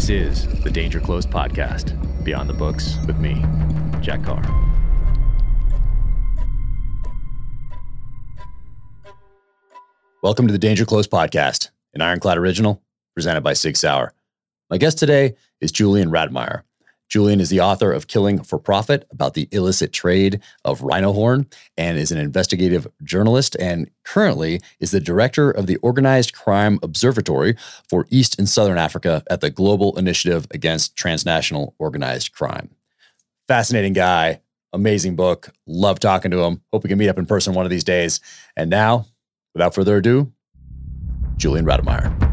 This is the Danger Close podcast, Beyond the Books with me, Jack Carr. Welcome to the Danger Close podcast, an Ironclad original presented by Sig Sauer. My guest today is Julian Rademeyer. Julian is the author of Killing for Profit about the illicit trade of rhino horn and is an investigative journalist and currently is the director of the Organized Crime Observatory for East and Southern Africa at the Global Initiative Against Transnational Organized Crime. Fascinating guy, amazing book. Love talking to him. Hope we can meet up in person one of these days. And now, without further ado, Julian Rademeyer.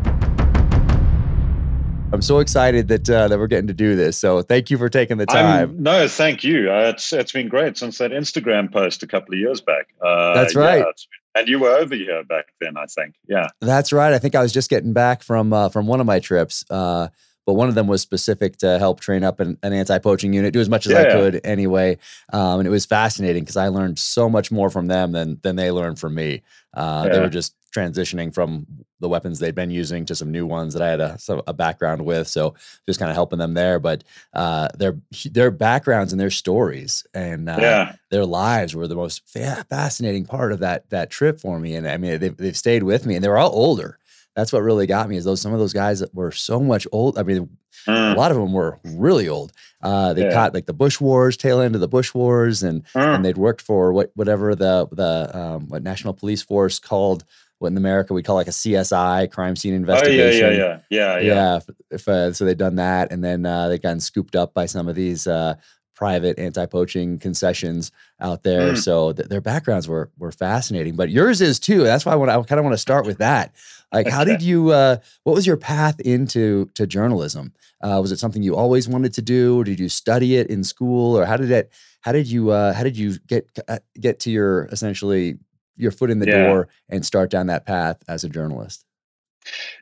I'm so excited that uh, that we're getting to do this. So thank you for taking the time. I'm, no, thank you. Uh, it's it's been great since that Instagram post a couple of years back. Uh, That's right. Yeah, and you were over here back then, I think. Yeah. That's right. I think I was just getting back from uh, from one of my trips. Uh, but one of them was specific to help train up an, an anti-poaching unit, do as much as yeah, I could anyway. Um, and it was fascinating because I learned so much more from them than than they learned from me. Uh, yeah. They were just transitioning from the weapons they'd been using to some new ones that I had a, a background with. So just kind of helping them there. But uh, their their backgrounds and their stories and uh, yeah. their lives were the most fascinating part of that that trip for me. And I mean, they've, they've stayed with me, and they were all older. That's what really got me is those some of those guys that were so much old. I mean, mm. a lot of them were really old. Uh, they yeah. caught like the Bush Wars, tail end of the Bush Wars, and mm. and they'd worked for what whatever the the um, what National Police Force called what in America we call like a CSI crime scene investigation. Oh, yeah, yeah, yeah, yeah, yeah. yeah if, uh, so, they've done that, and then uh, they gotten scooped up by some of these uh, private anti-poaching concessions out there. Mm. So th- their backgrounds were were fascinating, but yours is too. That's why I, I kind of want to start with that. Like, how did you? Uh, what was your path into to journalism? Uh, was it something you always wanted to do, or did you study it in school, or how did it? How did you? Uh, how did you get uh, get to your essentially your foot in the yeah. door and start down that path as a journalist?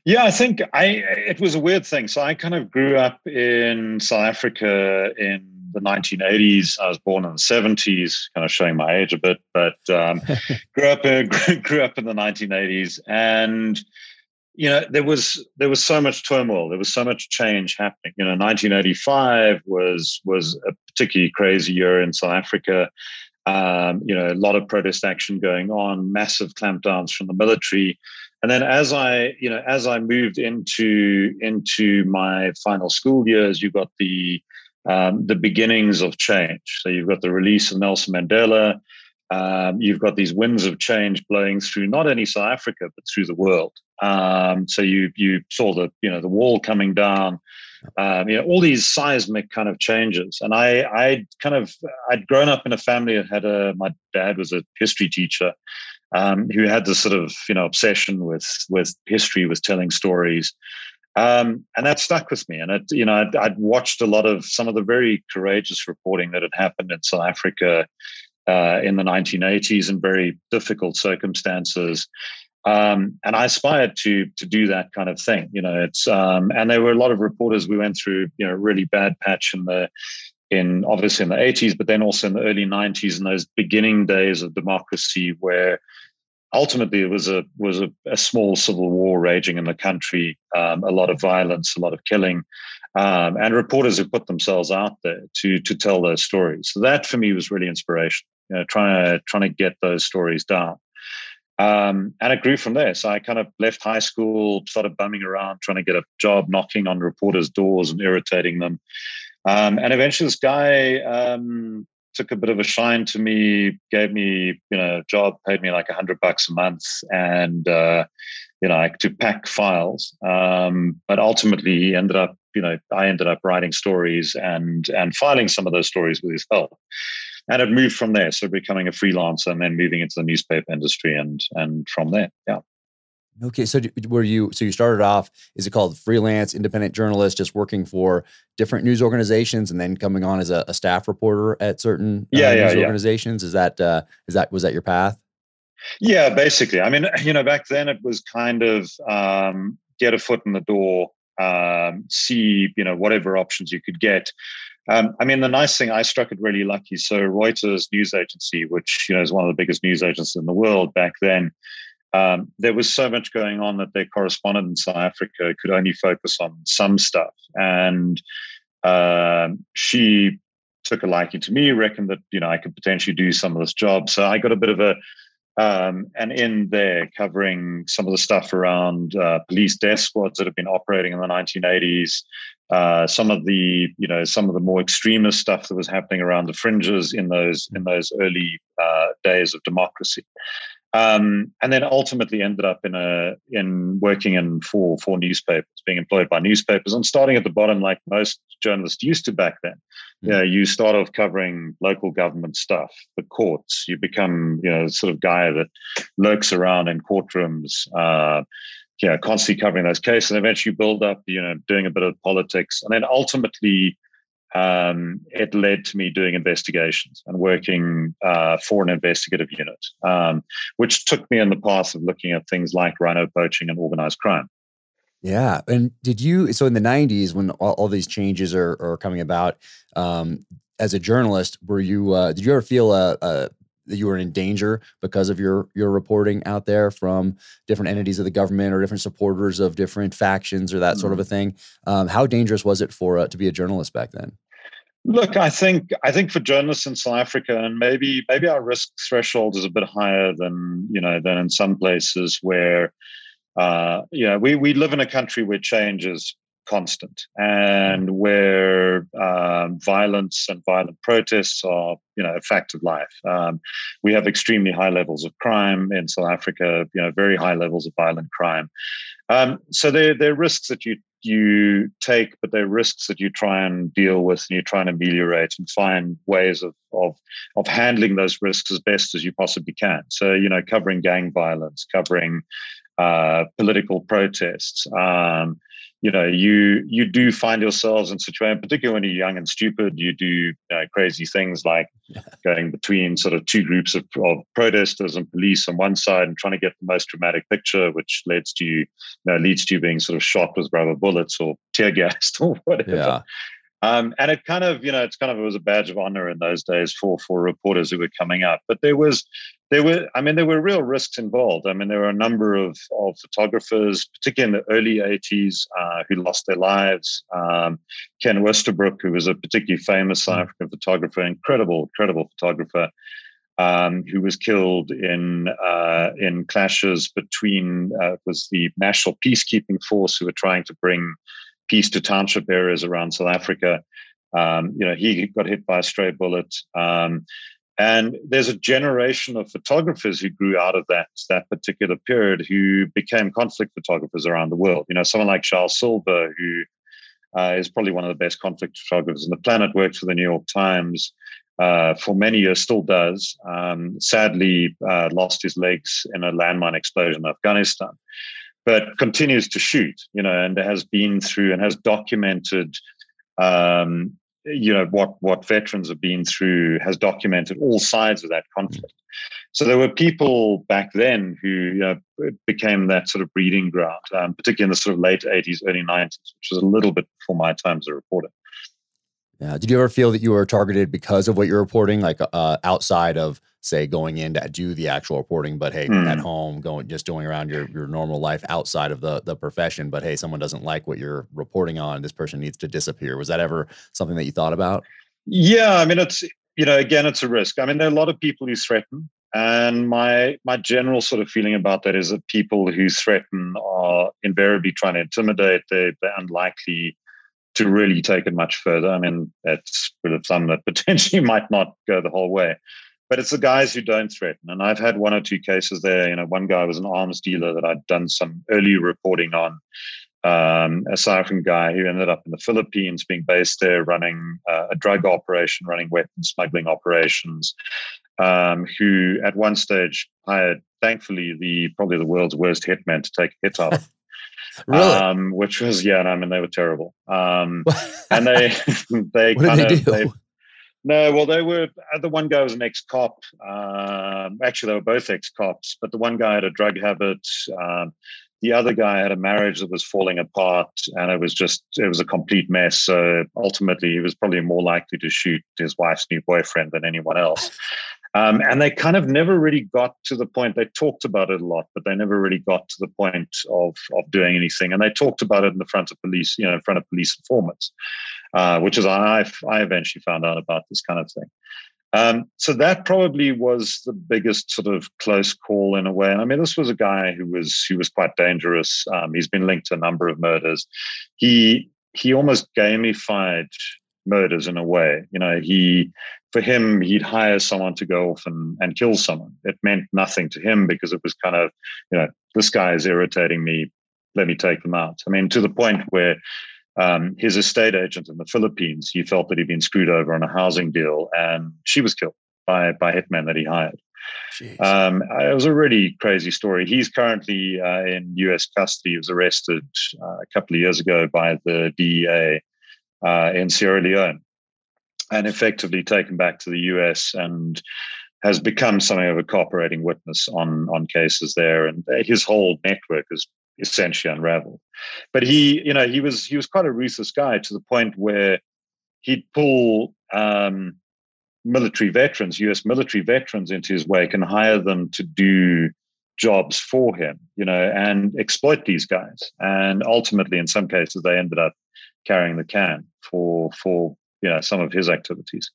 Yeah, I think I it was a weird thing. So I kind of grew up in South Africa in the 1980s. I was born in the 70s, kind of showing my age a bit, but um, grew up in, grew up in the 1980s, and you know there was there was so much turmoil, there was so much change happening. You know, 1985 was was a particularly crazy year in South Africa. Um, you know, a lot of protest action going on, massive clampdowns from the military. And then as I, you know, as I moved into into my final school years, you got the um, the beginnings of change. So you've got the release of Nelson Mandela. Um, you've got these winds of change blowing through not only South Africa but through the world. Um, so you you saw the you know the wall coming down um, you know, all these seismic kind of changes. And I, I kind of, I'd grown up in a family that had a, my dad was a history teacher um, who had this sort of, you know, obsession with, with history, with telling stories. Um, and that stuck with me. And it, you know, I'd, I'd, watched a lot of some of the very courageous reporting that had happened in South Africa uh, in the 1980s in very difficult circumstances. Um, and I aspired to to do that kind of thing. You know, it's um, and there were a lot of reporters. We went through you know really bad patch in the in obviously in the 80s, but then also in the early 90s, in those beginning days of democracy, where ultimately it was a was a, a small civil war raging in the country, um, a lot of violence, a lot of killing, um, and reporters who put themselves out there to to tell those stories. So that for me was really inspirational. You know, trying to trying to get those stories down. Um, and it grew from there. So I kind of left high school, started bumming around, trying to get a job, knocking on reporters' doors and irritating them. Um, and eventually, this guy um, took a bit of a shine to me, gave me, you know, a job, paid me like a hundred bucks a month, and uh, you know, to pack files. Um, but ultimately, he ended up, you know, I ended up writing stories and and filing some of those stories with his help and it moved from there. So becoming a freelancer and then moving into the newspaper industry, and and from there, yeah. Okay, so were you? So you started off? Is it called freelance independent journalist, just working for different news organizations, and then coming on as a, a staff reporter at certain uh, yeah, yeah, news yeah. organizations? Is that uh, is that was that your path? Yeah, basically. I mean, you know, back then it was kind of um, get a foot in the door, um, see, you know, whatever options you could get. Um, I mean, the nice thing, I struck it really lucky. So Reuters news agency, which you know is one of the biggest news agencies in the world back then, um, there was so much going on that their correspondent in South Africa could only focus on some stuff. And uh, she took a liking to me, reckoned that you know I could potentially do some of this job. So I got a bit of a um, and in there covering some of the stuff around uh, police death squads that have been operating in the 1980s, uh, some of the you know some of the more extremist stuff that was happening around the fringes in those in those early uh, days of democracy. Um, and then ultimately ended up in a in working in for for newspapers, being employed by newspapers, and starting at the bottom like most journalists used to back then. Mm. Yeah, you start off covering local government stuff, the courts. You become you know sort of guy that lurks around in courtrooms. Uh, yeah, constantly covering those cases, and eventually build up, you know, doing a bit of politics, and then ultimately um, it led to me doing investigations and working uh, for an investigative unit, um, which took me in the path of looking at things like rhino poaching and organized crime. Yeah. And did you, so in the 90s, when all, all these changes are, are coming about, um, as a journalist, were you, uh, did you ever feel a, a you were in danger because of your your reporting out there from different entities of the government or different supporters of different factions or that mm-hmm. sort of a thing. Um, how dangerous was it for uh, to be a journalist back then? Look, I think I think for journalists in South Africa, and maybe maybe our risk threshold is a bit higher than you know than in some places where, uh, you know, we we live in a country where change is constant and where um, violence and violent protests are you know a fact of life. Um, we have extremely high levels of crime in South Africa. You know, very high levels of violent crime. Um, so there there are risks that you you take, but they're risks that you try and deal with and you try and ameliorate and find ways of, of, of handling those risks as best as you possibly can. So, you know, covering gang violence, covering uh, political protests, um, you know you you do find yourselves in situations particularly when you're young and stupid you do know, crazy things like going between sort of two groups of, of protesters and police on one side and trying to get the most dramatic picture which leads to you, you know, leads to you being sort of shot with rubber bullets or tear gassed or whatever yeah. Um, and it kind of, you know, it's kind of it was a badge of honor in those days for for reporters who were coming up. But there was, there were, I mean, there were real risks involved. I mean, there were a number of of photographers, particularly in the early '80s, uh, who lost their lives. Um, Ken Oosterbroek, who was a particularly famous South. African photographer, incredible, incredible photographer. Um, who was killed in uh, in clashes between uh, was the National Peacekeeping Force who were trying to bring peace to township areas around South Africa. Um, you know, he got hit by a stray bullet. And there's a generation of photographers who grew out of that that particular period who became conflict photographers around the world. You know, someone like João Silva, who uh, is probably one of the best conflict photographers on the planet, worked for the New York Times uh, for many years, still does. Um, sadly, uh, lost his legs in a landmine explosion in Afghanistan but continues to shoot, you know, and has been through and has documented, um, you know, what what veterans have been through, has documented all sides of that conflict. So there were people back then who you know, became that sort of breeding ground, um, particularly in the sort of late 80s, early 90s, which was a little bit before my time as a reporter. Yeah. Did you ever feel that you were targeted because of what you're reporting, like uh, outside of say going in to do the actual reporting, but hey, mm. at home, going just doing around your your normal life outside of the the profession, but hey, someone doesn't like what you're reporting on, this person needs to disappear. Was that ever something that you thought about? Yeah, I mean, it's you know, again, it's a risk. I mean, there are a lot of people who threaten, and my my general sort of feeling about that is that people who threaten are invariably trying to intimidate. They, they're unlikely to really take it much further. I mean, that's sort of some that potentially might not go the whole way. But it's the guys who don't threaten. And I've had one or two cases there. You know, one guy was an arms dealer that I'd done some early reporting on. Um, a South African guy who ended up in the Philippines, being based there, running uh, a drug operation, running weapon smuggling operations. Um, who at one stage hired, thankfully, the probably the world's worst hitman to take a hit out of. Really? Um, which was yeah, and I mean they were terrible. Um, and they they kind of they, no, well they were uh, the one guy was an ex cop. Um, actually, they were both ex cops, but the one guy had a drug habit. Um, the other guy had a marriage that was falling apart, and it was just it was a complete mess. So ultimately, he was probably more likely to shoot his wife's new boyfriend than anyone else. Um, and they kind of never really got to the point. They talked about it a lot, but they never really got to the point of of doing anything. And they talked about it in the front of police, you know, in front of police informants, uh, which is I I eventually found out about this kind of thing. Um, so that probably was the biggest sort of close call in a way. And I mean, this was a guy who was he was quite dangerous. Um, he's been linked to a number of murders. He he almost gamified murders in a way. You know, he for him he'd hire someone to go off and, and kill someone. It meant nothing to him because it was kind of you know this guy is irritating me. Let me take them out. I mean, to the point where um, his estate agent in the Philippines, he felt that he'd been screwed over on a housing deal, and she was killed by by hitmen that he hired. Um, it was a really crazy story. He's currently uh, in U.S. custody. He was arrested uh, a couple of years ago by the DEA uh, in Sierra Leone, and effectively taken back to the U.S. and has become something of a cooperating witness on on cases there. And his whole network is essentially unraveled. But he, you know, he was he was quite a ruthless guy to the point where he'd pull um, military veterans, U.S. military veterans, into his wake and hire them to do jobs for him, you know, and exploit these guys. And ultimately, in some cases, they ended up carrying the can for for you know some of his activities.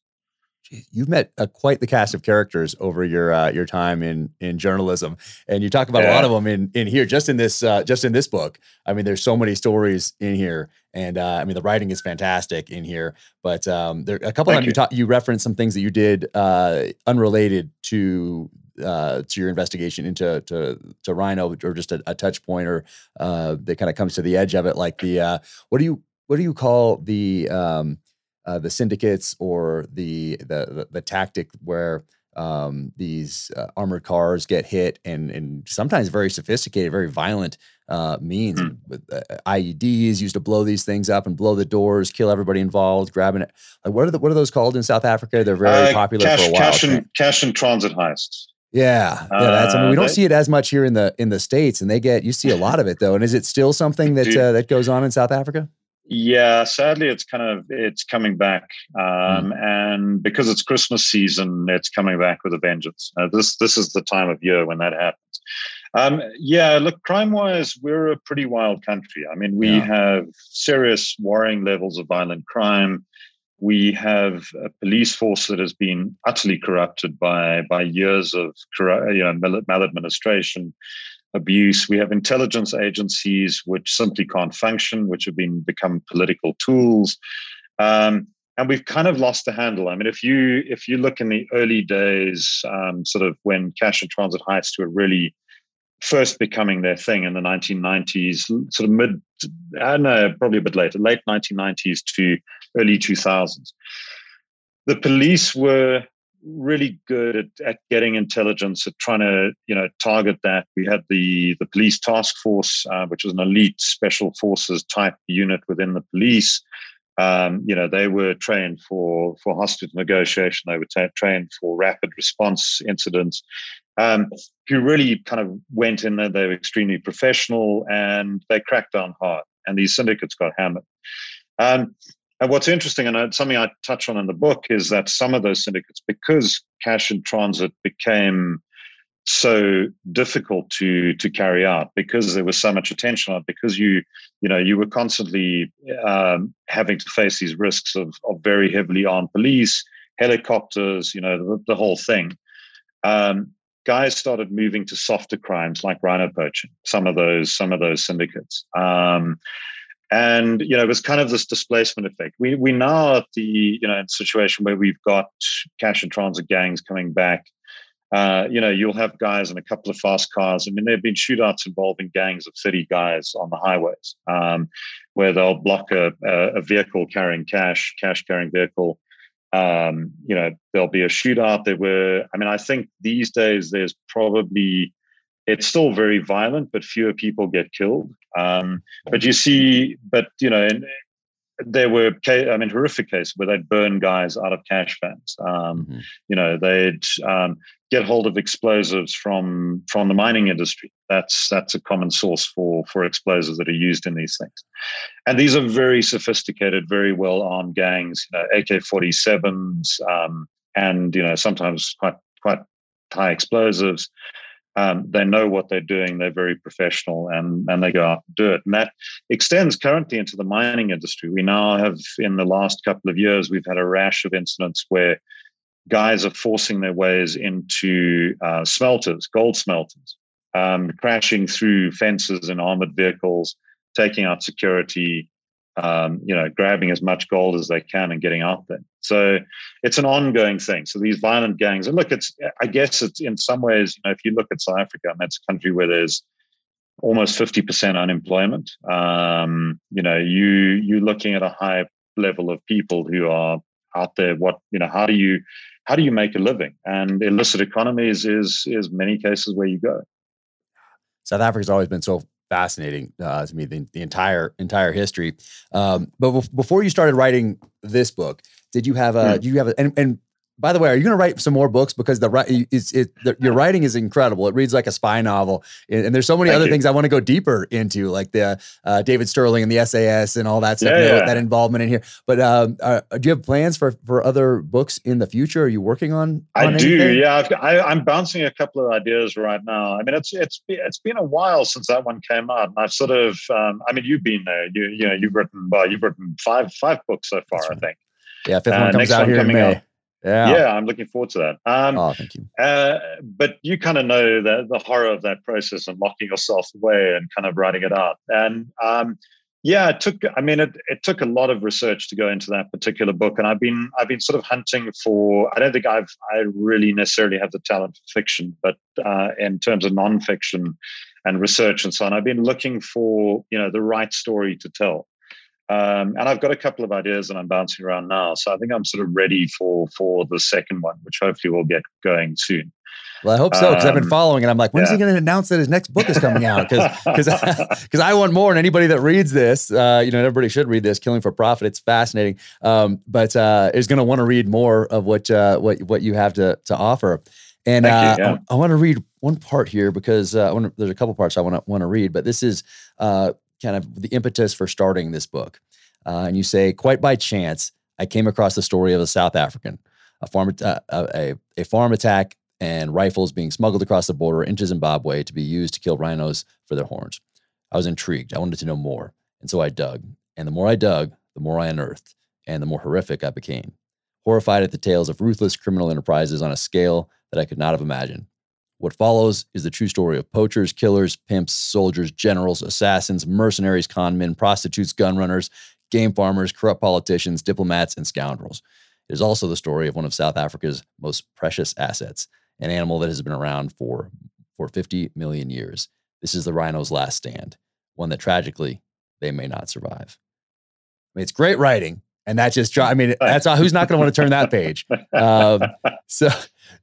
You've met uh, quite the cast of characters over your uh, your time in in journalism, and you talk about yeah. a lot of them in in here. Just in this uh, just in this book, I mean, there's so many stories in here, and uh, I mean, the writing is fantastic in here. But um, there a couple of times you, talk, you reference some things that you did uh, unrelated to uh, to your investigation into to to Rhino, or just a, a touch point, or uh, that kind of comes to the edge of it. Like the uh, what do you what do you call the um, uh, the syndicates or the the the, the tactic where um, these uh, armored cars get hit and and sometimes very sophisticated, very violent uh, means mm. with uh, IEDs used to blow these things up and blow the doors, kill everybody involved, grabbing it. Like what are the, what are those called in South Africa? They're very uh, popular cash, for a while. Cash and, cash and transit heists. Yeah, yeah. That's. I mean, we don't uh, see it as much here in the in the states, and they get you see a lot of it though. And is it still something that uh, that goes on in South Africa? Yeah, sadly, it's kind of it's coming back, um, mm. and because it's Christmas season, it's coming back with a vengeance. Uh, this this is the time of year when that happens. Um, yeah, look, crime wise, we're a pretty wild country. I mean, we yeah. have serious worrying levels of violent crime. We have a police force that has been utterly corrupted by by years of you know maladministration abuse. We have intelligence agencies which simply can't function, which have been become political tools. Um, and we've kind of lost the handle. I mean, if you if you look in the early days, um, sort of when cash and transit heists were really first becoming their thing in the 1990s, sort of mid, I don't know, probably a bit later, late 1990s to early 2000s. The police were really good at, at getting intelligence, at trying to you know target that. We had the the police task force, uh, which was an elite special forces type unit within the police. Um, you know, they were trained for for hostage negotiation. They were t- trained for rapid response incidents. Um, who really kind of went in there. They were extremely professional and they cracked down hard. And these syndicates got hammered. Um, and what's interesting, and something I touch on in the book, is that some of those syndicates, because cash in transit became so difficult to to carry out because there was so much attention on it because you you know you were constantly um, having to face these risks of, of very heavily armed police helicopters you know the, the whole thing. Um, guys started moving to softer crimes like rhino poaching some of those some of those syndicates. Um, and you know it was kind of this displacement effect. We we now at the you know situation where we've got cash and transit gangs coming back. Uh, you know you'll have guys in a couple of fast cars. I mean there have been shootouts involving gangs of 30 guys on the highways um, where they'll block a, a, vehicle carrying cash cash carrying vehicle. Um, you know there'll be a shootout. There were i mean i think these days there's probably it's still very violent, but fewer people get killed. Um, but you see, but you know, there were, I mean, horrific cases where they'd burn guys out of cash vans. Um, mm-hmm. You know, they'd um, get hold of explosives from from the mining industry. That's that's a common source for for explosives that are used in these things. And these are very sophisticated, very well armed gangs. You know, AK-47s, um, and you know, sometimes quite quite high explosives. Um, they know what they're doing. They're very professional, and and they go out and do it. And that extends currently into the mining industry. We now have, in the last couple of years, we've had a rash of incidents where guys are forcing their ways into uh, smelters, gold smelters, um, crashing through fences and armored vehicles, taking out security, um, you know, grabbing as much gold as they can and getting out there. So it's an ongoing thing. So these violent gangs, and look, it's I guess it's in some ways, you know, if you look at South Africa, and that's a country where there's almost 50% unemployment. Um, you know, you you're looking at a high level of people who are out there. What you know, how do you how do you make a living? And illicit economies is is many cases where you go. South Africa's always been so fascinating uh, to me the, the entire entire history. Um, but before you started writing this book, did you have a? Mm. Do you have a? And, and by the way, are you going to write some more books? Because the it's it the, your writing is incredible. It reads like a spy novel, and, there's so many Thank other you. things I want to go deeper into, like the uh, David Stirling and the SAS and all that stuff. Yeah, yeah. That involvement in here. But um, uh, do you have plans for for other books in the future? Are you working on? on I do. Yeah, I've, I, I'm bouncing a couple of ideas right now. I mean, it's it's it's been a while since that one came out, and I've sort of. Um, I mean, you've been there. You you know you've written well, you've written five five books so far. Right. I think. Yeah, fifth uh, one comes out here in May. Out. Yeah, yeah, I'm looking forward to that. Um, oh, thank you. Uh, but you kind of know the the horror of that process and locking yourself away and kind of writing it out. And um, yeah, it took. I mean, it, it took a lot of research to go into that particular book, and I've been I've been sort of hunting for. I don't think I've I really necessarily have the talent for fiction, but uh, in terms of nonfiction and research and so on, I've been looking for you know the right story to tell. Um, and I've got a couple of ideas that I'm bouncing around now. So I think I'm sort of ready for for the second one, which hopefully will get going soon. Well, I hope so because um, I've been um, following, and I'm like, when's yeah. he going to announce that his next book is coming out? Because because I want more, and anybody that reads this, uh, you know, everybody should read this. Killing for Profit, it's fascinating, um, but uh, is going to want to read more of what uh, what what you have to to offer. And uh, you, yeah. I, I want to read one part here because uh, wanna, there's a couple parts I want to want to read, but this is uh, kind of the impetus for starting this book. Uh, and you say, quite by chance, I came across the story of a South African, a farm, uh, a, a farm attack and rifles being smuggled across the border into Zimbabwe to be used to kill rhinos for their horns. I was intrigued. I wanted to know more. And so I dug. And the more I dug, the more I unearthed, and the more horrific I became. Horrified at the tales of ruthless criminal enterprises on a scale that I could not have imagined. What follows is the true story of poachers, killers, pimps, soldiers, generals, assassins, mercenaries, conmen, prostitutes, gun runners, game farmers, corrupt politicians, diplomats, and scoundrels. It is also the story of one of South Africa's most precious assets, an animal that has been around for, for 50 million years. This is the rhino's last stand, one that tragically they may not survive. I mean, it's great writing. And that just, I mean, that's all, who's not going to want to turn that page. Um, so,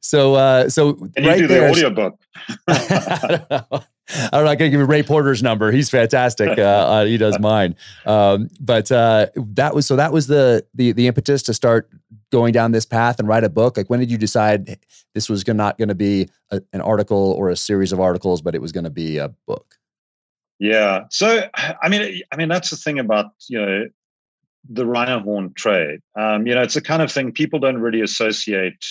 so, uh, so and right you do there, the audiobook. I'm not going to give you Ray Porter's number. He's fantastic. Uh, uh, he does mine. Um, but uh, that was so. That was the the the impetus to start going down this path and write a book. Like when did you decide this was not going to be a, an article or a series of articles, but it was going to be a book? Yeah. So I mean, I mean that's the thing about you know the rhino horn trade. Um, you know, it's the kind of thing people don't really associate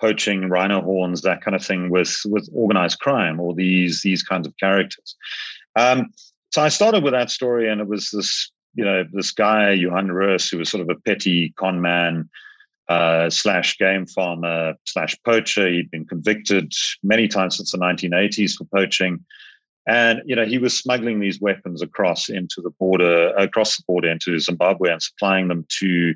poaching rhino horns, that kind of thing, with with organized crime or these these kinds of characters. Um, so I started with that story, and it was this you know this guy Johan Roos, who was sort of a petty con man uh, slash game farmer slash poacher. He'd been convicted many times since the 1980s for poaching. And you know he was smuggling these weapons across into the border, across the border into Zimbabwe, and supplying them to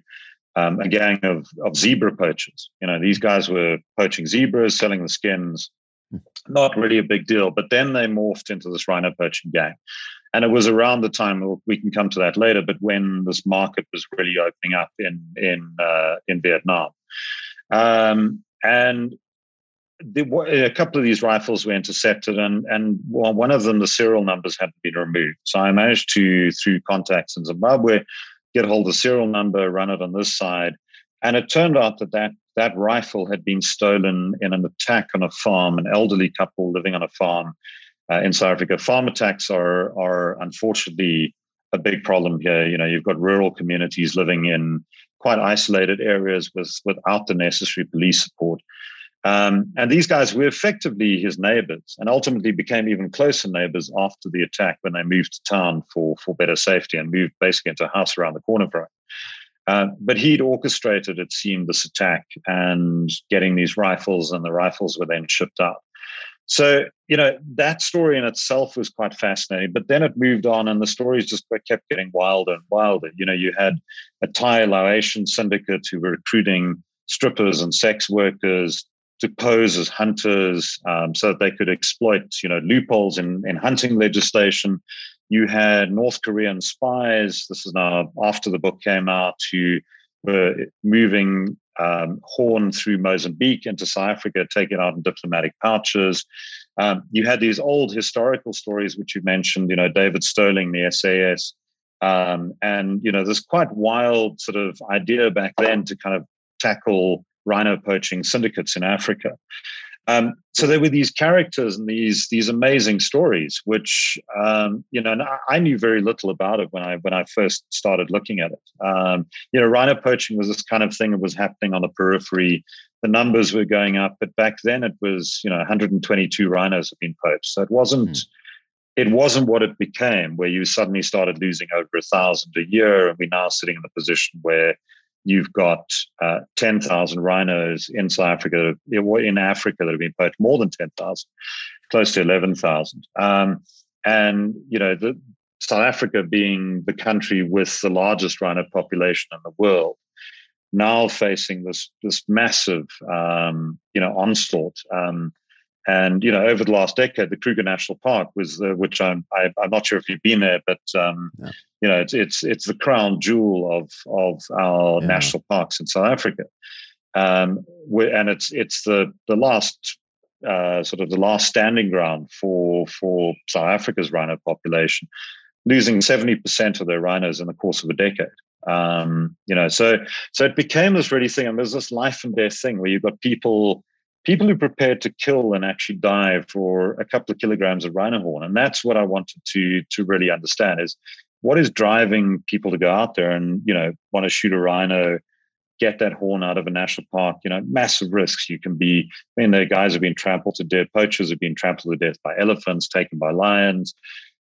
um, a gang of, of zebra poachers. You know, these guys were poaching zebras, selling the skins. Hmm. Not really a big deal. But then they morphed into this rhino poaching gang. And it was around the time we can come to that later, but when this market was really opening up in in uh, in Vietnam, um, and the, a couple of these rifles were intercepted, and and one of them the serial numbers had been removed. So I managed to, through contacts in Zimbabwe, get hold of the serial number, run it on this side. And it turned out that that, that rifle had been stolen in an attack on a farm, an elderly couple living on a farm uh, in South Africa. Farm attacks are, are unfortunately a big problem here. You know, you've got rural communities living in quite isolated areas with, without the necessary police support. Um, and these guys were effectively his neighbors and ultimately became even closer neighbors after the attack when they moved to town for, for better safety and moved basically into a house around the corner from. Uh, but he'd orchestrated, it seemed, this attack and getting these rifles, and the rifles were then shipped out. So, you know, that story in itself was quite fascinating. But then it moved on, and the stories just kept getting wilder and wilder. You know, you had a Thai Laotian syndicate who were recruiting strippers and sex workers to pose as hunters um, so that they could exploit, you know, loopholes in, in hunting legislation. You had North Korean spies. This is now after the book came out, who were moving um, horn through Mozambique into South Africa, taken out in diplomatic pouches. Um, you had these old historical stories, which you mentioned, you know, David Stirling the SAS. Um, and, you know, there's quite wild sort of idea back then to kind of tackle rhino poaching syndicates in Africa. Um, so there were these characters and these these amazing stories, which um, you know, I knew very little about it when I when I first started looking at it. Um, you know, rhino poaching was this kind of thing that was happening on the periphery. The numbers were going up, but back then it was you know 122 rhinos have been poached, so it wasn't. Mm. It wasn't what it became, where you suddenly started losing over a thousand a year, and we're now sitting in the position where you've got uh, 10,000 rhinos in South Africa, in Africa that have been poached, more than 10,000, close to 11,000. Um, and, you know, the, South Africa being the country with the largest rhino population in the world, now facing this this massive, um, you know, onslaught. Um, and you know, over the last decade, the Kruger National Park was, uh, which I'm I, am i am not sure if you've been there, but um, yeah. you know, it's it's it's the crown jewel of of our yeah. national parks in South Africa, um, and it's it's the the last uh, sort of the last standing ground for for South Africa's rhino population, losing seventy percent of their rhinos in the course of a decade. Um, you know, so so it became this really thing, and there's this life and death thing where you've got people people who prepared to kill and actually die for a couple of kilograms of rhino horn. And that's what I wanted to to really understand is what is driving people to go out there and, you know, want to shoot a rhino, get that horn out of a national park, you know, massive risks. You can be, I mean, the guys have been trampled to death, poachers have been trampled to death by elephants, taken by lions,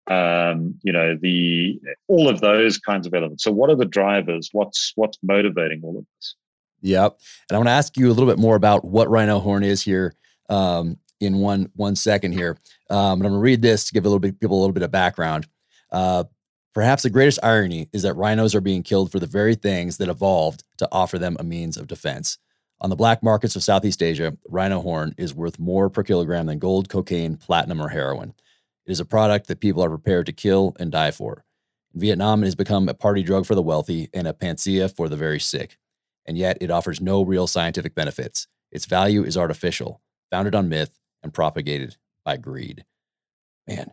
um, you know, the all of those kinds of elements. So what are the drivers? What's what's motivating all of this? Yep. And I want to ask you a little bit more about what rhino horn is here um, in one one second here. Um, and I'm going to read this to give a little bit people a little bit of background. Uh, perhaps the greatest irony is that rhinos are being killed for the very things that evolved to offer them a means of defense. On the black markets of Southeast Asia, rhino horn is worth more per kilogram than gold, cocaine, platinum, or heroin. It is a product that people are prepared to kill and die for. In Vietnam, it has become a party drug for the wealthy and a panacea for the very sick and yet it offers no real scientific benefits. Its value is artificial, founded on myth, and propagated by greed. Man.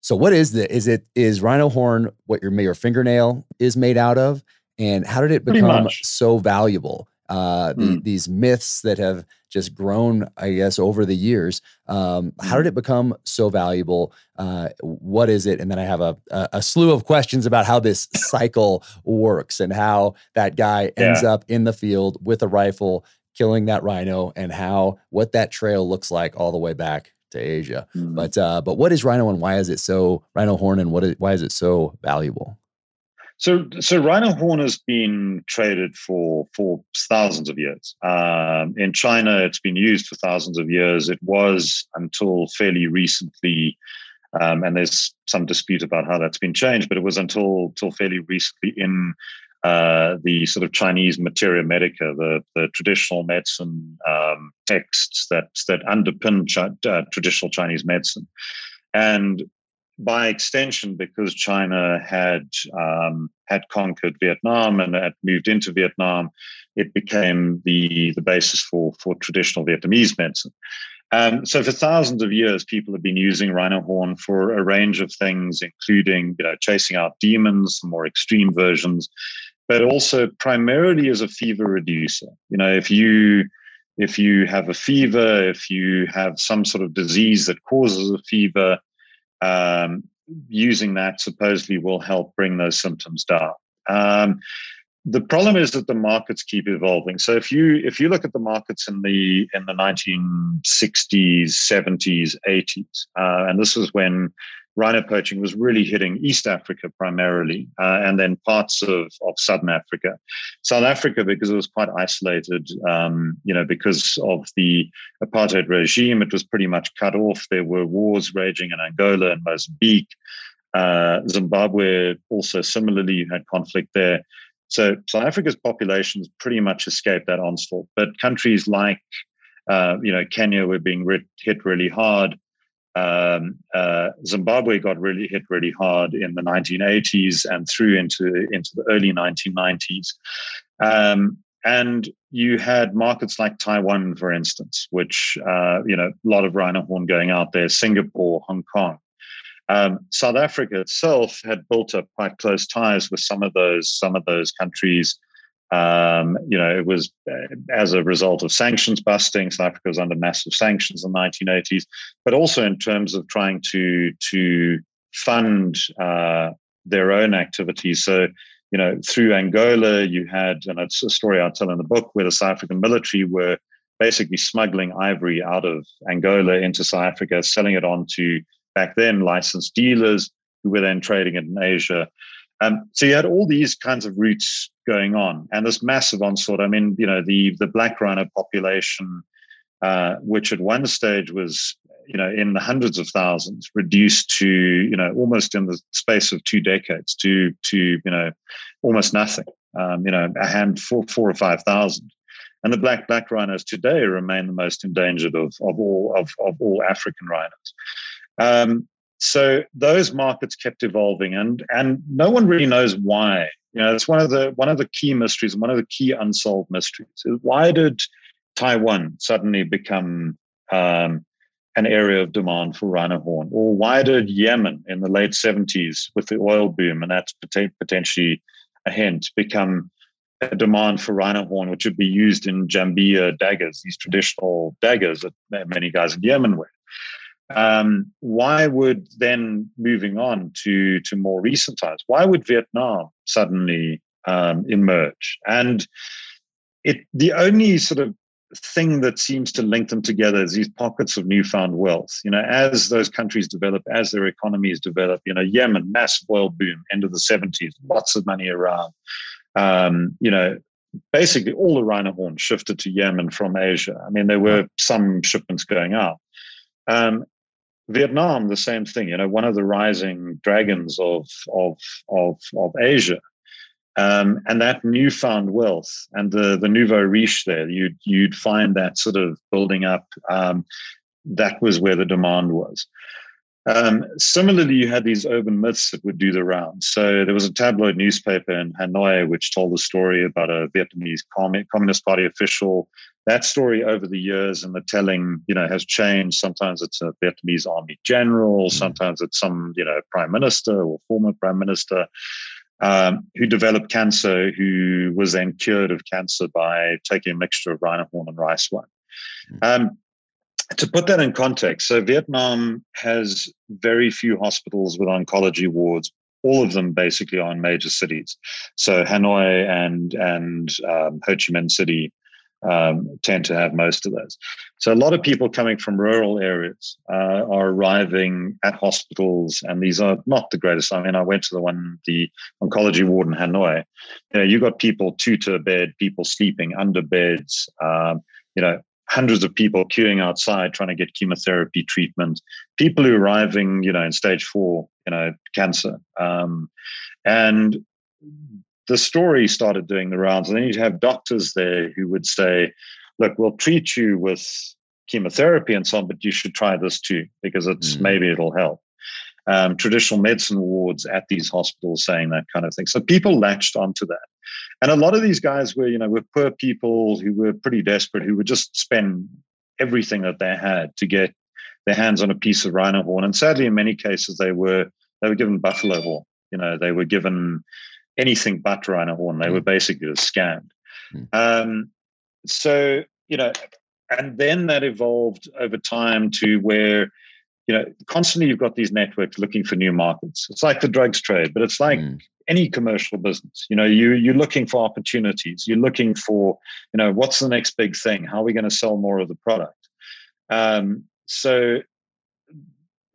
So what is the is it is rhino horn what your your fingernail is made out of? And how did it become so valuable? Uh, the, mm. these myths that have just grown, I guess, over the years. Um, how did hmm. it become so valuable? Uh, what is it? And then I have a, a, a, slew of questions about how this cycle works and how that guy ends yeah. up in the field with a rifle killing that rhino and how what that trail looks like all the way back to Asia. Mm. But uh, but what is rhino and why is it so rhino horn and what is, why is it so valuable? So, so rhino horn has been traded for for thousands of years. Um, in China, it's been used for thousands of years. It was until fairly recently, um, and there's some dispute about how that's been changed, but it was until until fairly recently in uh, the sort of Chinese materia medica, the, the traditional medicine um, texts that that underpin chi- uh, traditional Chinese medicine. And by extension, because China had um, had conquered Vietnam and had moved into Vietnam, it became the the basis for for traditional Vietnamese medicine. Um, so for thousands of years, people have been using rhino horn for a range of things, including you know chasing out demons, more extreme versions, but also primarily as a fever reducer. You know, if you if you have a fever, if you have some sort of disease that causes a fever, um, using that supposedly will help bring those symptoms down. Um, the problem is that the markets keep evolving. So if you if you look at the markets in the in the 1960s, 70s, 80s, uh, and this was when rhino poaching was really hitting East Africa primarily, uh, and then parts of, of Southern Africa. South Africa, because it was quite isolated, um, you know, because of the apartheid regime, it was pretty much cut off. There were wars raging in Angola and Mozambique. Uh, Zimbabwe also similarly had conflict there. So South Africa's populations pretty much escaped that onslaught. But countries like, uh, you know, Kenya were being hit really hard. Um, uh, Zimbabwe got really hit really hard in the 1980s and through into into the early 1990s. Um, and you had markets like Taiwan, for instance, which uh, you know a lot of rhino horn going out there. Singapore, Hong Kong. Um, South Africa itself had built up quite close ties with some of those some of those countries. Um, you know, it was uh, as a result of sanctions busting. South Africa was under massive sanctions in the 1980s, but also in terms of trying to to fund uh, their own activities. So, you know, through Angola, you had, and it's a story I tell in the book, where the South African military were basically smuggling ivory out of Angola into South Africa, selling it on to back then licensed dealers who were then trading it in Asia. Um, so you had all these kinds of routes going on, and this massive onslaught. I mean, you know, the the black rhino population, uh, which at one stage was, you know, in the hundreds of thousands, reduced to, you know, almost in the space of two decades to to you know, almost nothing. Um, you know, a hand four four or five thousand. And the black black rhinos today remain the most endangered of, of all of, of all African rhinos. Um, so those markets kept evolving, and and no one really knows why. You know, it's one of the one of the key mysteries, one of the key unsolved mysteries. Why did Taiwan suddenly become um, an area of demand for rhino horn, or why did Yemen in the late seventies with the oil boom, and that's potentially a hint, become a demand for rhino horn, which would be used in jambia daggers, these traditional daggers that many guys in Yemen wear um, why would then moving on to to more recent times why would vietnam suddenly um, emerge? And it the only sort of thing that seems to link them together is these pockets of newfound wealth. You know as those countries develop as their economies develop you know yemen massive oil boom end of the 70s lots of money around. Um, you know basically all the rhino horn shifted to yemen from asia. I mean there were some shipments going out. Um, Vietnam, the same thing. You know, one of the rising dragons of of of of Asia, um, and that newfound wealth and the the nouveau riche there, you'd you'd find that sort of building up. Um, that was where the demand was. Um, similarly, you had these urban myths that would do the rounds. So there was a tabloid newspaper in Hanoi which told a story about a Vietnamese Communist Party official. That story over the years and the telling, you know, has changed. Sometimes it's a Vietnamese army general, mm. sometimes it's some, you know, prime minister or former prime minister. Um, who developed cancer, who was then cured of cancer by taking a mixture of rhino horn and rice wine. Mm. Um, to put that in context, so Vietnam has very few hospitals with oncology wards. All of them basically are in major cities. So Hanoi and and um, Ho Chi Minh City um, tend to have most of those. So a lot of people coming from rural areas uh, are arriving at hospitals, and these are not the greatest. I mean, I went to the one, the oncology ward in Hanoi. You know, you got people two to a bed, people sleeping under beds. Um, you know, hundreds of people queuing outside trying to get chemotherapy treatment, people who are arriving, you know, in stage four, you know, cancer. Um, and the story started doing the rounds. And then you'd have doctors there who would say, look, we'll treat you with chemotherapy and so on, but you should try this too, because it's mm. maybe it'll help. Um, traditional medicine wards at these hospitals saying that kind of thing. So people latched onto that. And a lot of these guys were, you know, were poor people who were pretty desperate, who would just spend everything that they had to get their hands on a piece of rhino horn. And sadly, in many cases, they were they were given buffalo horn. You know, they were given anything but rhino horn. They were mm. basically scanned. Mm. Um, so you know, and then that evolved over time to where you know constantly you've got these networks looking for new markets. It's like the drugs trade, but it's like mm any commercial business. You know, you you're looking for opportunities. You're looking for, you know, what's the next big thing? How are we going to sell more of the product? Um, so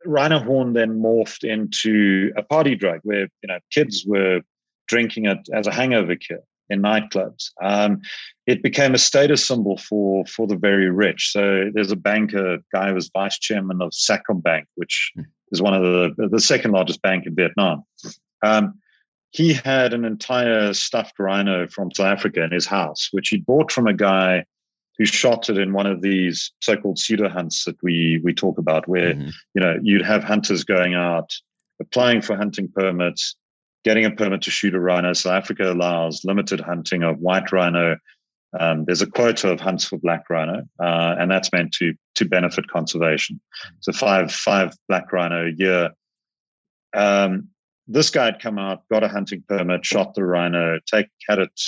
Rhino Horn then morphed into a party drug where you know kids were drinking it as a hangover cure in nightclubs. Um, it became a status symbol for for the very rich. So there's a banker guy who was vice chairman of Sacombank, which hmm. is one of the the second largest bank in Vietnam. Um, he had an entire stuffed rhino from South Africa in his house, which he bought from a guy who shot it in one of these so-called pseudo hunts that we we talk about, where mm-hmm. you know you'd have hunters going out, applying for hunting permits, getting a permit to shoot a rhino. South Africa allows limited hunting of white rhino. Um, there's a quota of hunts for black rhino, uh, and that's meant to to benefit conservation. So five five black rhino a year. Um, this guy had come out, got a hunting permit, shot the rhino, take had it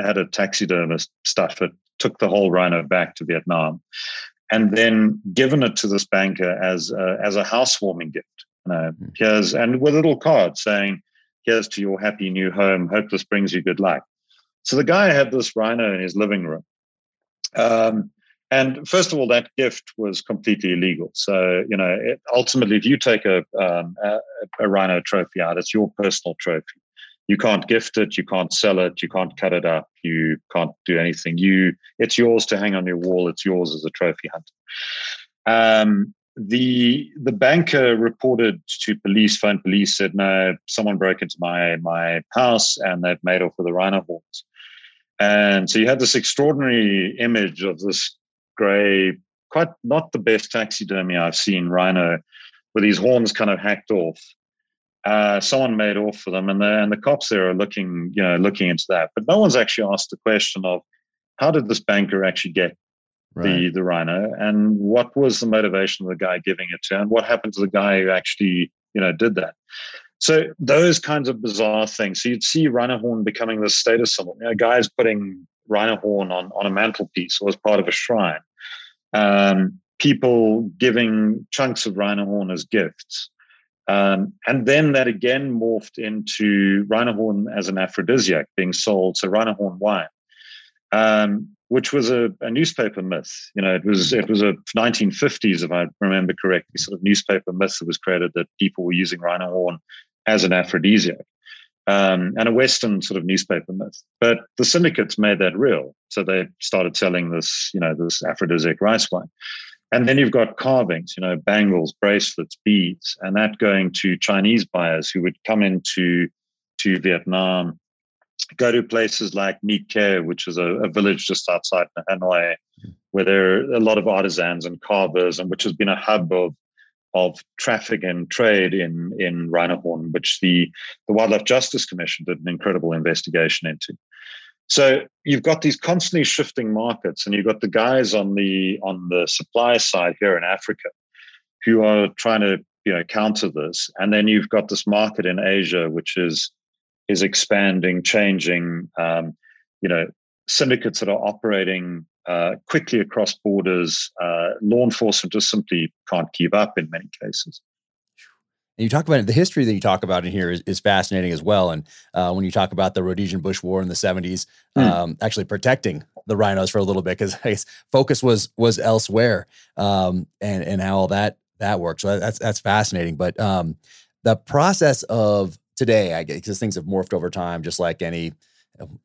had a taxidermist stuff it, took the whole rhino back to Vietnam, and then given it to this banker as a, as a housewarming gift. You know, hmm. here's and with a little card saying here's to your happy new home. Hope this brings you good luck. So the guy had this rhino in his living room. Um, and first of all, that gift was completely illegal. So, you know, it, ultimately, if you take a, um, a, a rhino trophy out, it's your personal trophy. You can't gift it, you can't sell it, you can't cut it up, you can't do anything. You, it's yours to hang on your wall. It's yours as a trophy hunter. Um, the the banker reported to police, phone police, said no, someone broke into my my house and they've made off with the rhino horns. And so you had this extraordinary image of this grey, quite not the best taxidermy I've seen rhino, with these horns kind of hacked off. Uh, someone made off for them, and the and the cops there are looking, you know, looking into that. But no one's actually asked the question of how did this banker actually get right. the the rhino, and what was the motivation of the guy giving it to, and what happened to the guy who actually you know did that. So those kinds of bizarre things. So you'd see rhino horn becoming this status symbol. You know, guys putting rhino horn on on a mantelpiece or as part of a shrine. Um, people giving chunks of rhino horn as gifts. Um, and then that again morphed into rhino horn as an aphrodisiac being sold. So rhino horn wine. Um, which was a, a, newspaper myth. You know, it was it was a 1950s, if I remember correctly, sort of newspaper myth that was created that people were using rhino horn as an aphrodisiac, um, and a Western sort of newspaper myth. But the syndicates made that real, so they started selling this, you know, this aphrodisiac rice wine. And then you've got carvings, you know, bangles, bracelets, beads, and that going to Chinese buyers who would come into to Vietnam go to places like Care, which is a, a, village just outside Hanoi, where there are a lot of artisans and carvers, and which has been a hub of of traffic and trade in in rhino horn, which the the Wildlife Justice Commission did an incredible investigation into. So you've got these constantly shifting markets, and you've got the guys on the on the supply side here in Africa who are trying to you know counter this, and then you've got this market in Asia, which is is expanding, changing. Um, you know, syndicates that are operating uh, quickly across borders. Uh, law enforcement just simply can't keep up in many cases. And you talk about it, the history that you talk about in here is, is fascinating as well. And uh, when you talk about the Rhodesian Bush War in the 70s, mm. um, actually protecting the rhinos for a little bit because focus was was elsewhere, um, and and how all that that works. So that's that's fascinating. But um, the process of today, I guess, because things have morphed over time, just like any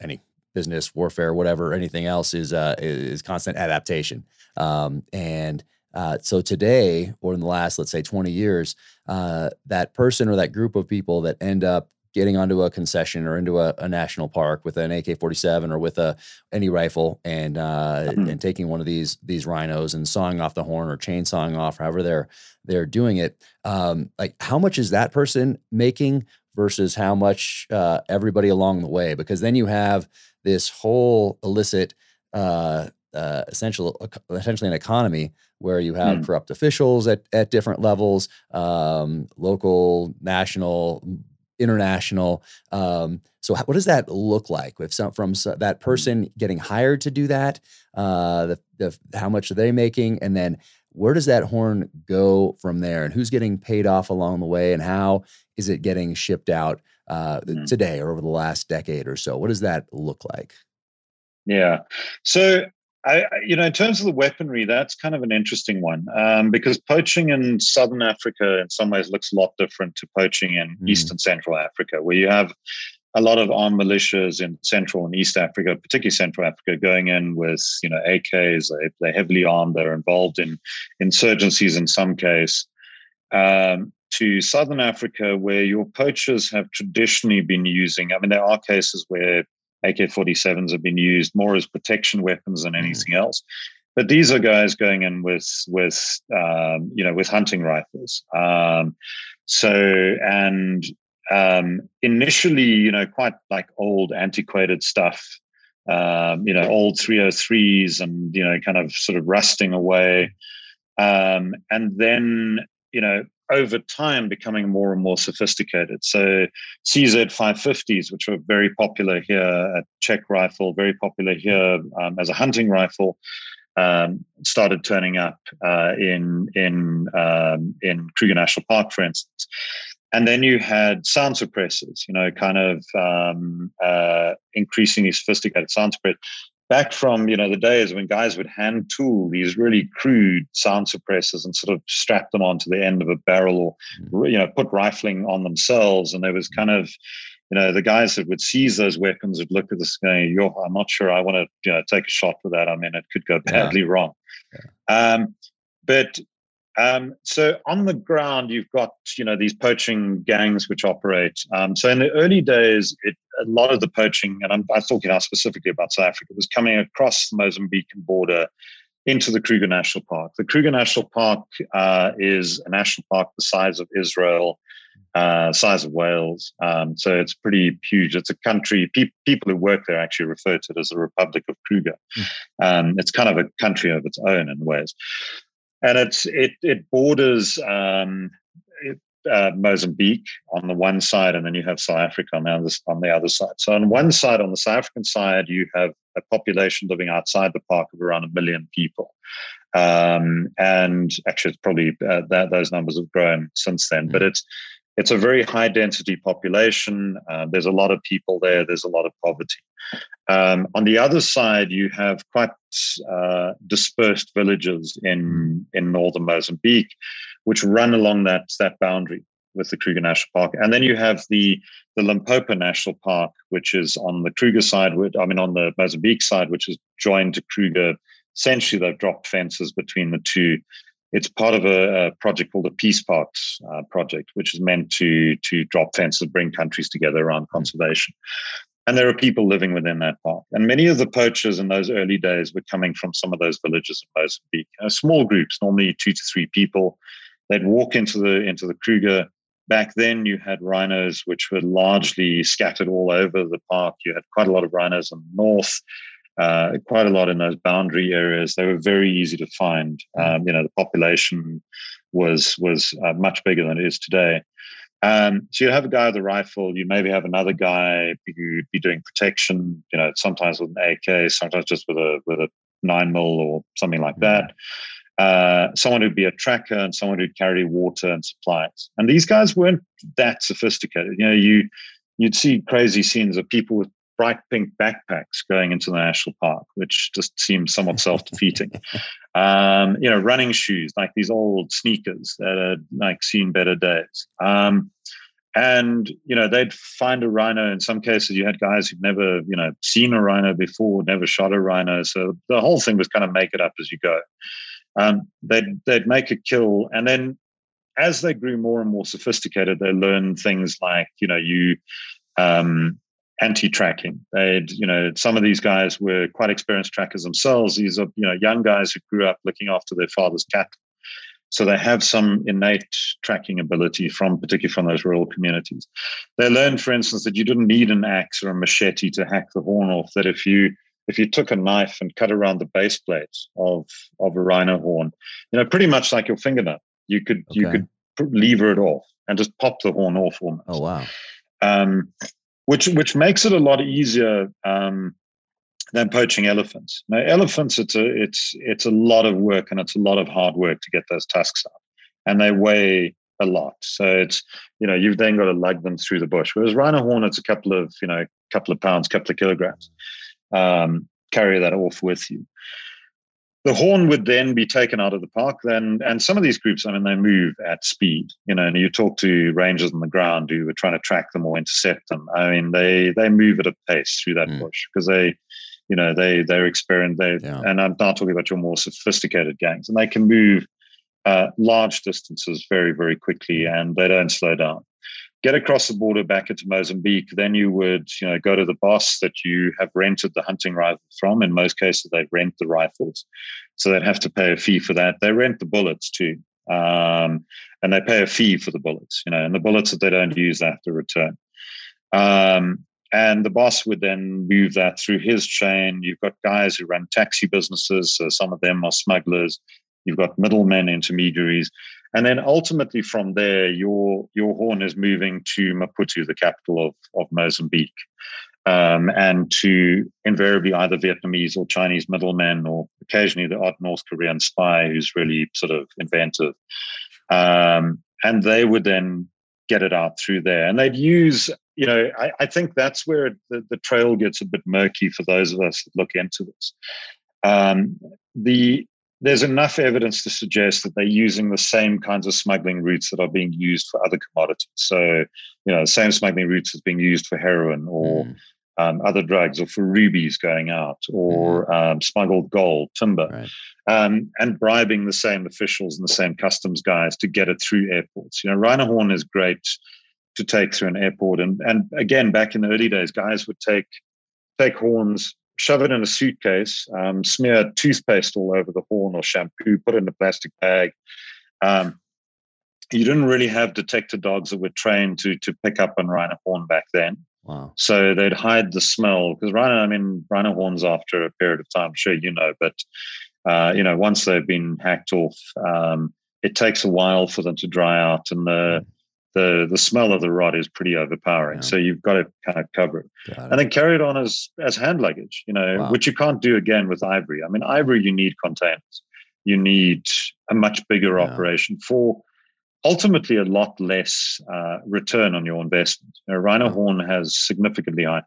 any business warfare, whatever, anything else is uh, is constant adaptation. Um, and uh, so today, or in the last, let's say, 20 years, uh, that person or that group of people that end up getting onto a concession or into a, a national park with an AK-47 or with a any rifle and uh, mm-hmm. and taking one of these these rhinos and sawing off the horn or chainsawing off, however they're they're doing it. Um, like, how much is that person making versus how much uh, everybody along the way? Because then you have this whole illicit, uh, uh, essential, essentially an economy where you have mm. corrupt officials at, at different levels, um, local, national, international. Um, so, what does that look like? If some from that hmm. person getting hired to do that, uh, the, the how much are they making, and then where does that horn go from there and who's getting paid off along the way and how is it getting shipped out uh, mm-hmm. today or over the last decade or so what does that look like yeah so I, you know, in terms of the weaponry, that's kind of an interesting one um, because poaching in southern Africa, in some ways, looks a lot different to poaching in mm. eastern central Africa, where you have a lot of armed militias in Central and East Africa, particularly Central Africa, going in with you know AKs. They, are heavily armed. They're involved in insurgencies in some case. Um, to Southern Africa, where your poachers have traditionally been using. I mean, there are cases where AK-47s have been used more as protection weapons than mm. anything mm. else. But these are guys going in with with um, you know with hunting rifles. Um, so and um, initially, you know, quite like old, antiquated stuff, um, you know, old 303s and, you know, kind of sort of rusting away. Um, and then, you know, over time becoming more and more sophisticated. So CZ 550s, which were very popular here at Czech Rifle, very popular here um, as a hunting rifle, um, started turning up uh, in in um, in Kruger National Park, for instance and then you had sound suppressors, you know, kind of um, uh, increasingly sophisticated sound suppressors. Back from you know the days when guys would hand tool these really crude sound suppressors and sort of strap them onto the end of a barrel, or mm. you know put rifling on themselves, and there was kind of you know the guys that would seize those weapons would look at this going, "Yo, I'm not sure I want to you know take a shot with that. I mean, it could go badly yeah. wrong." Yeah. Um, but um, so on the ground, you've got you know these poaching gangs which operate. Um, so in the early days, it, a lot of the poaching, and I'm, I'm, talking now specifically about South Africa, was coming across the Mozambican border into the Kruger National Park. The Kruger National Park uh, is a national park the size of Israel, uh, size of Wales. Um, so it's pretty huge. It's a country. Pe- people who work there actually refer to it as the Republic of Kruger. Mm. it's kind of a country of its own in ways and it's it it borders um, it, uh, Mozambique on the one side, and then you have South Africa on the other on the other side. So on one side, on the South African side, you have a population living outside the park of around a million people, um, and actually, it's probably uh, that those numbers have grown since then. Mm-hmm. But it's it's a very high density population. Uh, there's a lot of people there. There's a lot of poverty. Um, on the other side, you have quite uh, dispersed villages in in northern Mozambique, which run along that that boundary with the Kruger National Park. And then you have the the Limpopo National Park, which is on the Kruger side. I mean, on the Mozambique side, which is joined to Kruger. Essentially, they've dropped fences between the two it's part of a, a, project called the Peace Parks uh, project, which is meant to to drop fences, bring countries together around hmm. conservation. And there are people living within that park. And many of the poachers in those early days were coming from some of those villages in Mozambique. Uh, small groups, normally two to three people. They'd walk into the into the Kruger. Back then, you had rhinos, which were largely scattered all over the park. You had quite a lot of rhinos in the north uh, quite a lot in those boundary areas. They were very easy to find. Mm. Um, you know, the population was was uh, much bigger than it is today. Um, so you have a guy with a rifle. You maybe have another guy who'd be doing protection. You know, sometimes with an AK, sometimes just with a with a nine mil or something like that. Uh, someone who'd be a tracker and someone who'd carry water and supplies. And these guys weren't that sophisticated. You know, you you'd see crazy scenes of people with bright pink backpacks going into the national park, which just seems somewhat self-defeating. um, you know, running shoes like these old sneakers that had like seen better days. Um, and you know, they'd find a rhino. In some cases, you had guys who'd never, you know, seen a rhino before, never shot a rhino. So the whole thing was kind of make it up as you go. Um, they'd they'd make a kill, and then as they grew more and more sophisticated, they learned things like, you know, you um, anti-tracking. They'd, you know, some of these guys were quite experienced trackers themselves. These are, you know, young guys who grew up looking after their father's cattle. So they have some innate tracking ability from, particularly from those rural communities. They learned, for instance, that you didn't need an axe or a machete to hack the horn off. That if you if you took a knife and cut around the base plate of of a rhino horn, you know, pretty much like your fingernail, you could okay. you could lever it off and just pop the horn off almost. Oh wow! Um, which which makes it a lot easier um, than poaching elephants. Now, elephants, it's a it's it's a lot of work and it's a lot of hard work to get those tusks out, and they weigh a lot. So it's you know you've then got to lug them through the bush. Whereas rhino horn, it's a couple of you know couple of pounds, couple of kilograms. Um, carry that off with you. The horn would then be taken out of the park. Then, and some of these groups, I mean, they move at speed. You know, and you talk to rangers on the ground who are trying to track them or intercept them. I mean, they they move at a pace through that mm. bush because they you know they they're experienced they yeah. and i'm not talking about your more sophisticated gangs and they can move uh, large distances very very quickly and they don't slow down get across the border back into mozambique then you would you know go to the boss that you have rented the hunting rifle from in most cases they rent the rifles so they'd have to pay a fee for that they rent the bullets too um, and they pay a fee for the bullets you know and the bullets that they don't use they have to return um, and the boss would then move that through his chain. You've got guys who run taxi businesses, so some of them are smugglers. You've got middlemen, intermediaries. And then ultimately from there, your your horn is moving to Maputo, the capital of, of Mozambique, um, and to invariably either Vietnamese or Chinese middlemen, or occasionally the odd North Korean spy who's really sort of inventive. Um, and they would then get it out through there. And they'd use, you know, I, I think that's where the, the, trail gets a bit murky for those of us that look into this. Um, the there's enough evidence to suggest that they're using the same kinds of smuggling routes that are being used for other commodities. So, you know, the same smuggling routes is being used for heroin or mm um, other drugs or for rubies going out or mm-hmm. um, smuggled gold, timber, right. um, and bribing the same officials and the same customs guys to get it through airports. You know, Rhino horn is great to take through an airport. And, and again, back in the early days, guys would take, take horns, shove it in a suitcase, um, smear toothpaste all over the horn or shampoo, put it in a plastic bag. Um, you didn't really have detector dogs that were trained to to pick up on rhino horn back then. Wow. So they'd hide the smell because rhino, I mean, rhino horns after a period of time, I'm sure you know, but uh, you know, once they've been hacked off, um, it takes a while for them to dry out, and the mm. The the smell of the rod is pretty overpowering. Yeah. So you've got to kind of cover it, it, and then carry it on as as hand luggage. You know, wow. which you can't do again with ivory. I mean, ivory you need containers. You need a much bigger yeah. operation for ultimately a lot less uh, return on your investment. You know, rhino horn has significantly high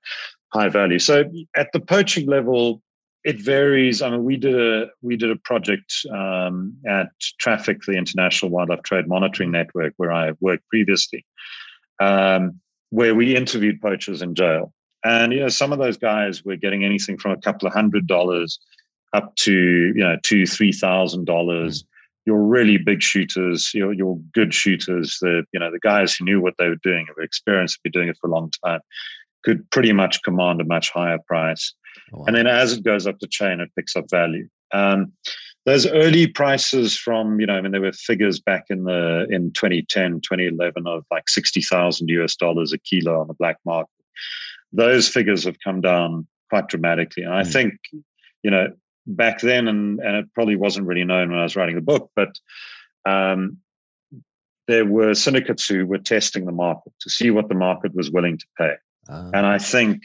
high value. So at the poaching level, it varies. I mean, we did a we did a project um, at Traffic, the International Wildlife Trade Monitoring Network, where I worked previously, um, where we interviewed poachers in jail, and you know some of those guys were getting anything from a couple of hundred dollars up to you know two three thousand dollars. Your really big shooters, your your good shooters, the you know the guys who knew what they were doing, who were experienced, been doing it for a long time, could pretty much command a much higher price. Oh, wow. And then as it goes up the chain, it picks up value. Um, those early prices from you know, I mean, there were figures back in the in 2010, 2011 of like sixty thousand US dollars a kilo on the black market. Those figures have come down quite dramatically, and I mm. think you know back then, and, and it probably wasn't really known when I was writing the book, but um, there were syndicates who were testing the market to see what the market was willing to pay. Uh, and I think,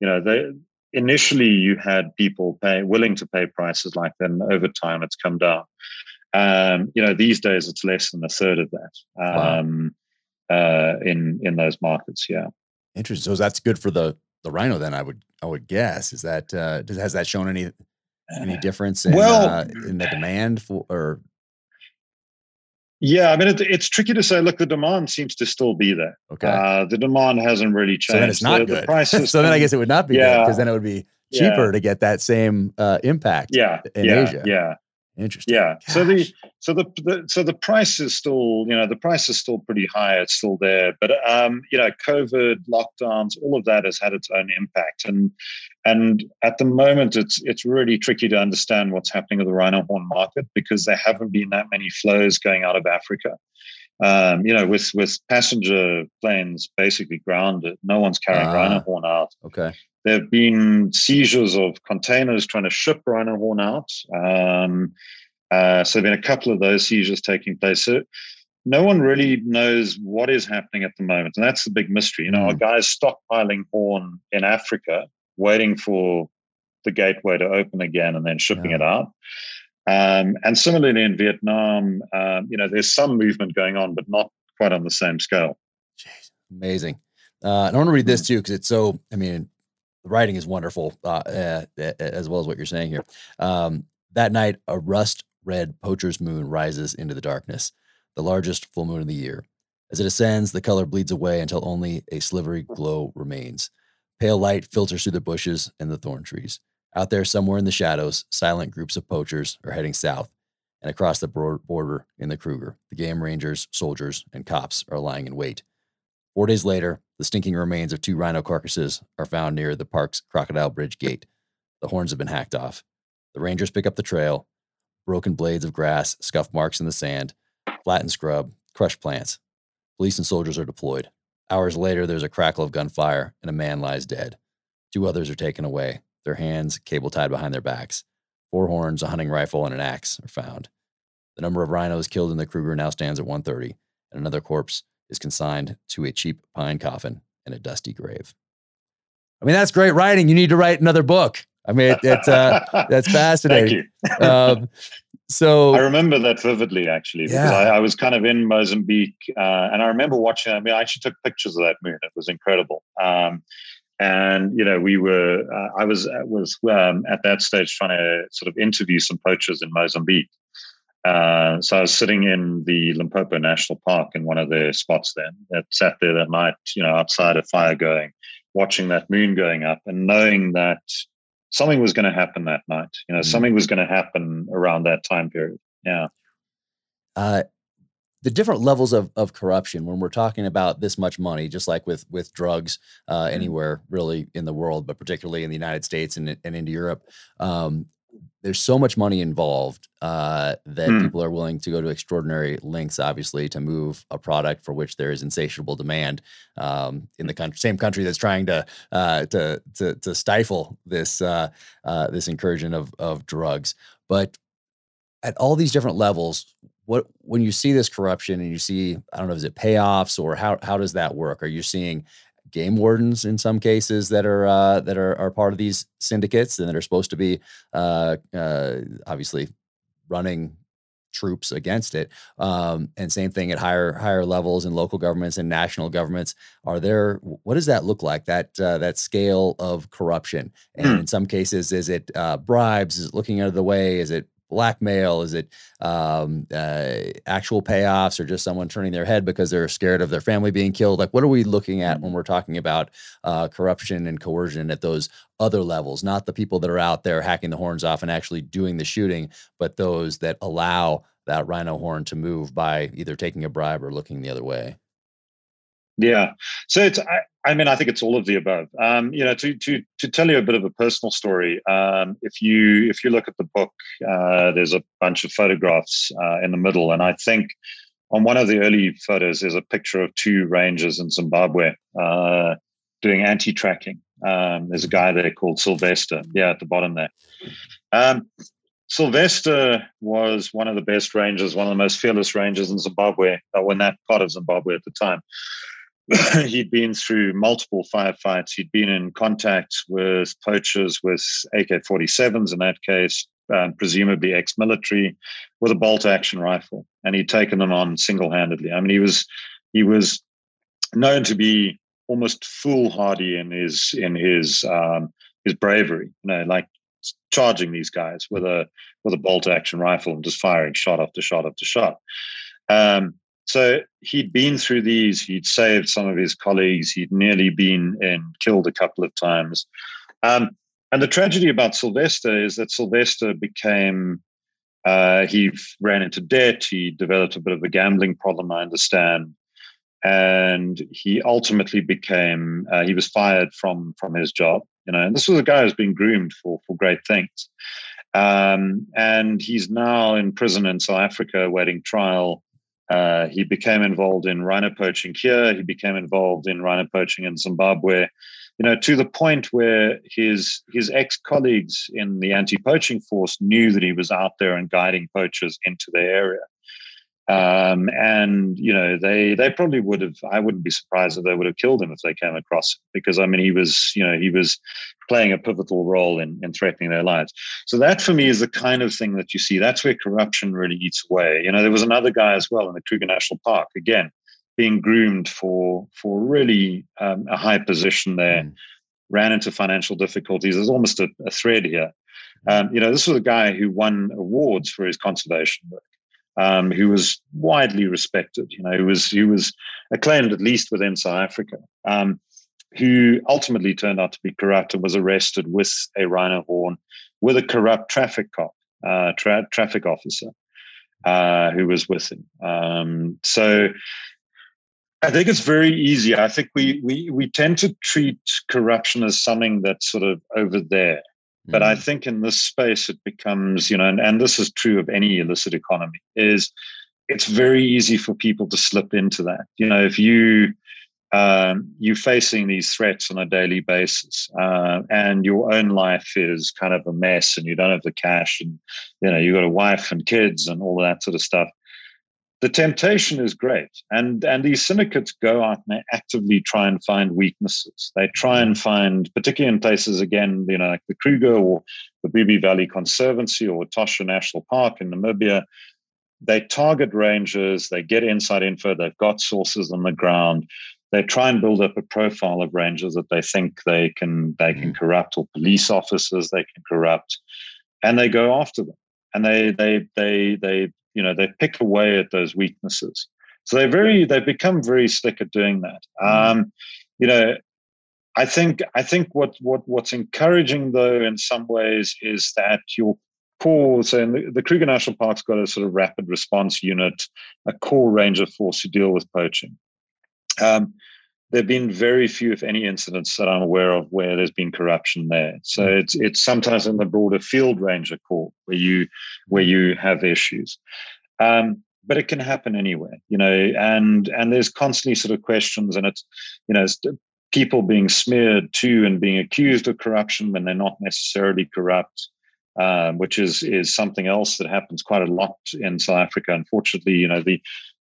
you know, they, initially you had people pay willing to pay prices like that, and over time it's come down. Um, you know, these days it's less than a third of that um, wow. uh, in in those markets. Yeah, interesting. So that's good for the the rhino. Then I would I would guess is that uh, does, has that shown any any difference in, well, uh, in the demand for or yeah, I mean, it, it's tricky to say. Look, the demand seems to still be there. Okay. Uh, the demand hasn't really changed. So then it's not the, good. The prices so then I guess it would not be yeah, because then it would be cheaper yeah. to get that same uh, impact yeah, in yeah, Asia. Yeah. Interesting. Yeah. Gosh. So the so the, the, so the price is still you know the price is still pretty high. It's still there, but um, you know COVID lockdowns, all of that has had its own impact, and and at the moment it's it's really tricky to understand what's happening with the rhino horn market because there haven't been that many flows going out of Africa. Um, you know, with with passenger planes basically grounded, no one's carrying uh, rhino horn out. Okay. There have been seizures of containers trying to ship rhino horn out. Um, uh, so there have been a couple of those seizures taking place. So no one really knows what is happening at the moment. And that's the big mystery. You know, mm. are guys stockpiling horn in Africa, waiting for the gateway to open again and then shipping yeah. it out. Um, and similarly in Vietnam, um, you know, there's some movement going on, but not quite on the same scale. Jeez, amazing. Uh, and I want to read this too because it's so. I mean, the writing is wonderful, uh, uh, as well as what you're saying here. Um, that night, a rust red poacher's moon rises into the darkness, the largest full moon of the year. As it ascends, the color bleeds away until only a slivery glow remains. Pale light filters through the bushes and the thorn trees. Out there, somewhere in the shadows, silent groups of poachers are heading south. And across the border in the Kruger, the game rangers, soldiers, and cops are lying in wait. Four days later, the stinking remains of two rhino carcasses are found near the park's Crocodile Bridge gate. The horns have been hacked off. The rangers pick up the trail broken blades of grass, scuff marks in the sand, flattened scrub, crushed plants. Police and soldiers are deployed. Hours later, there's a crackle of gunfire and a man lies dead. Two others are taken away, their hands cable tied behind their backs. Four horns, a hunting rifle, and an axe are found. The number of rhinos killed in the Kruger now stands at 130, and another corpse is consigned to a cheap pine coffin in a dusty grave. I mean, that's great writing. You need to write another book. I mean, it, it's uh, that's fascinating. Thank you. um, so I remember that vividly, actually, because yeah. I, I, was kind of in Mozambique, uh, and I remember watching. I mean, I actually took pictures of that moon. It was incredible. Um, and you know, we were. Uh, I was uh, was um, at that stage trying to sort of interview some poachers in Mozambique. Uh, so I was sitting in the Limpopo National Park in one of their spots. Then that sat there that night, you know, outside a fire going, watching that moon going up, and knowing that something was going to happen that night. You know, mm-hmm. something was going to happen around that time period. Yeah. Uh, the different levels of, of corruption when we're talking about this much money, just like with with drugs uh, mm-hmm. anywhere really in the world, but particularly in the United States and, and into Europe, um, there's so much money involved uh, that mm. people are willing to go to extraordinary lengths, obviously, to move a product for which there is insatiable demand um, in the country, same country that's trying to uh, to, to, to stifle this uh, uh, this incursion of of drugs. But at all these different levels, what when you see this corruption and you see, I don't know, is it payoffs or how how does that work? Are you seeing game wardens in some cases that are uh, that are, are part of these syndicates and that are supposed to be uh, uh, obviously running troops against it. Um, and same thing at higher higher levels in local governments and national governments. Are there what does that look like? That uh, that scale of corruption, and mm. in some cases, is it uh, bribes? Is it looking out of the way? Is it blackmail? Is it um, uh, actual payoffs or just someone turning their head because they're scared of their family being killed? Like, what are we looking at when mm-hmm. we're talking about uh, corruption and coercion at those other levels? Not the people that are out there hacking the horns off and actually doing the shooting, but those that allow that rhino horn to move by either taking a bribe or looking the other way. Yeah. So it's I, I, mean I think it's all of the above. Um, you know, to to to tell you a bit of a personal story. Um, if you if you look at the book, uh, there's a bunch of photographs uh, in the middle, and I think on one of the early photos there's a picture of two rangers in Zimbabwe uh, doing anti-tracking. Um, there's a guy there called Sylvester. Yeah, at the bottom there. Um, Sylvester was one of the best rangers, one of the most fearless rangers in Zimbabwe, or in that part of Zimbabwe at the time. he'd been through multiple firefights. He'd been in contact with poachers with AK 47s in that case, um, presumably ex military, with a bolt action rifle. And he'd taken them on single handedly. I mean, he was, he was known to be almost foolhardy in his, in his, um, his bravery, you know, like charging these guys with a, with a bolt action rifle and just firing shot after shot after shot. Um, so he'd been through these, he'd saved some of his colleagues, he'd nearly been and killed a couple of times. Um, and the tragedy about Sylvester is that Sylvester became, uh, he ran into debt, he developed a bit of a gambling problem, I understand. And he ultimately became, uh, he was fired from, from his job. You know, and this was a guy who's been groomed for, for great things. Um, and he's now in prison in South Africa awaiting trial uh, he became involved in rhino poaching here. He became involved in rhino poaching in Zimbabwe. You know, to the point where his his ex colleagues in the anti poaching force knew that he was out there and guiding poachers into the area. Um, and you know, they they probably would have. I wouldn't be surprised if they would have killed him if they came across him, because I mean, he was you know he was playing a pivotal role in in threatening their lives. So that for me is the kind of thing that you see. That's where corruption really eats away. You know, there was another guy as well in the Kruger National Park. Again, being groomed for for really um, a high position there. Mm. Ran into financial difficulties. There's almost a, a thread here. Um, you know, this was a guy who won awards for his conservation work um, who was widely respected. You know, who was who was acclaimed at least within South Africa. Um, who ultimately turned out to be corrupt and was arrested with a rhino horn with a corrupt traffic cop, uh, tra- traffic officer uh, who was with him. Um, so I think it's very easy. I think we, we we tend to treat corruption as something that's sort of over there. But I mm. think in this space, it becomes, you know, and, and this is true of any illicit economy, is it's very easy for people to slip into that. You know, if you um, you're facing these threats on a daily basis, uh, and your own life is kind of a mess, and you don't have the cash, and you know you've got a wife and kids and all that sort of stuff the temptation is great and and these syndicates go out and they actively try and find weaknesses. They try and find particularly in places again you know like the kruger or the Bubye Valley Conservancy or Etosha National Park in Namibia. They target rangers they get inside info they've got sources on the ground. They try and build up a profile of rangers that they think they can they can mm. corrupt or police officers they can corrupt and they go after them. And they they they they you know they pick away at those weaknesses. So they're very they've become very slick at doing that. Mm. um, you know i think i think what what what's encouraging though in some ways is that your core so the, the kruger national park's got a sort of rapid response unit a core ranger force to deal with poaching. Um, there have been very few, if any, incidents that I'm aware of where there's been corruption there. So mm. it's it's sometimes in the broader field ranger corps where you where you have issues. Um, but it can happen anywhere, you know, and and there's constantly sort of questions, and it's you know it's people being smeared to and being accused of corruption when they're not necessarily corrupt. Um, which is is something else that happens quite a lot in South Africa. Unfortunately, you know the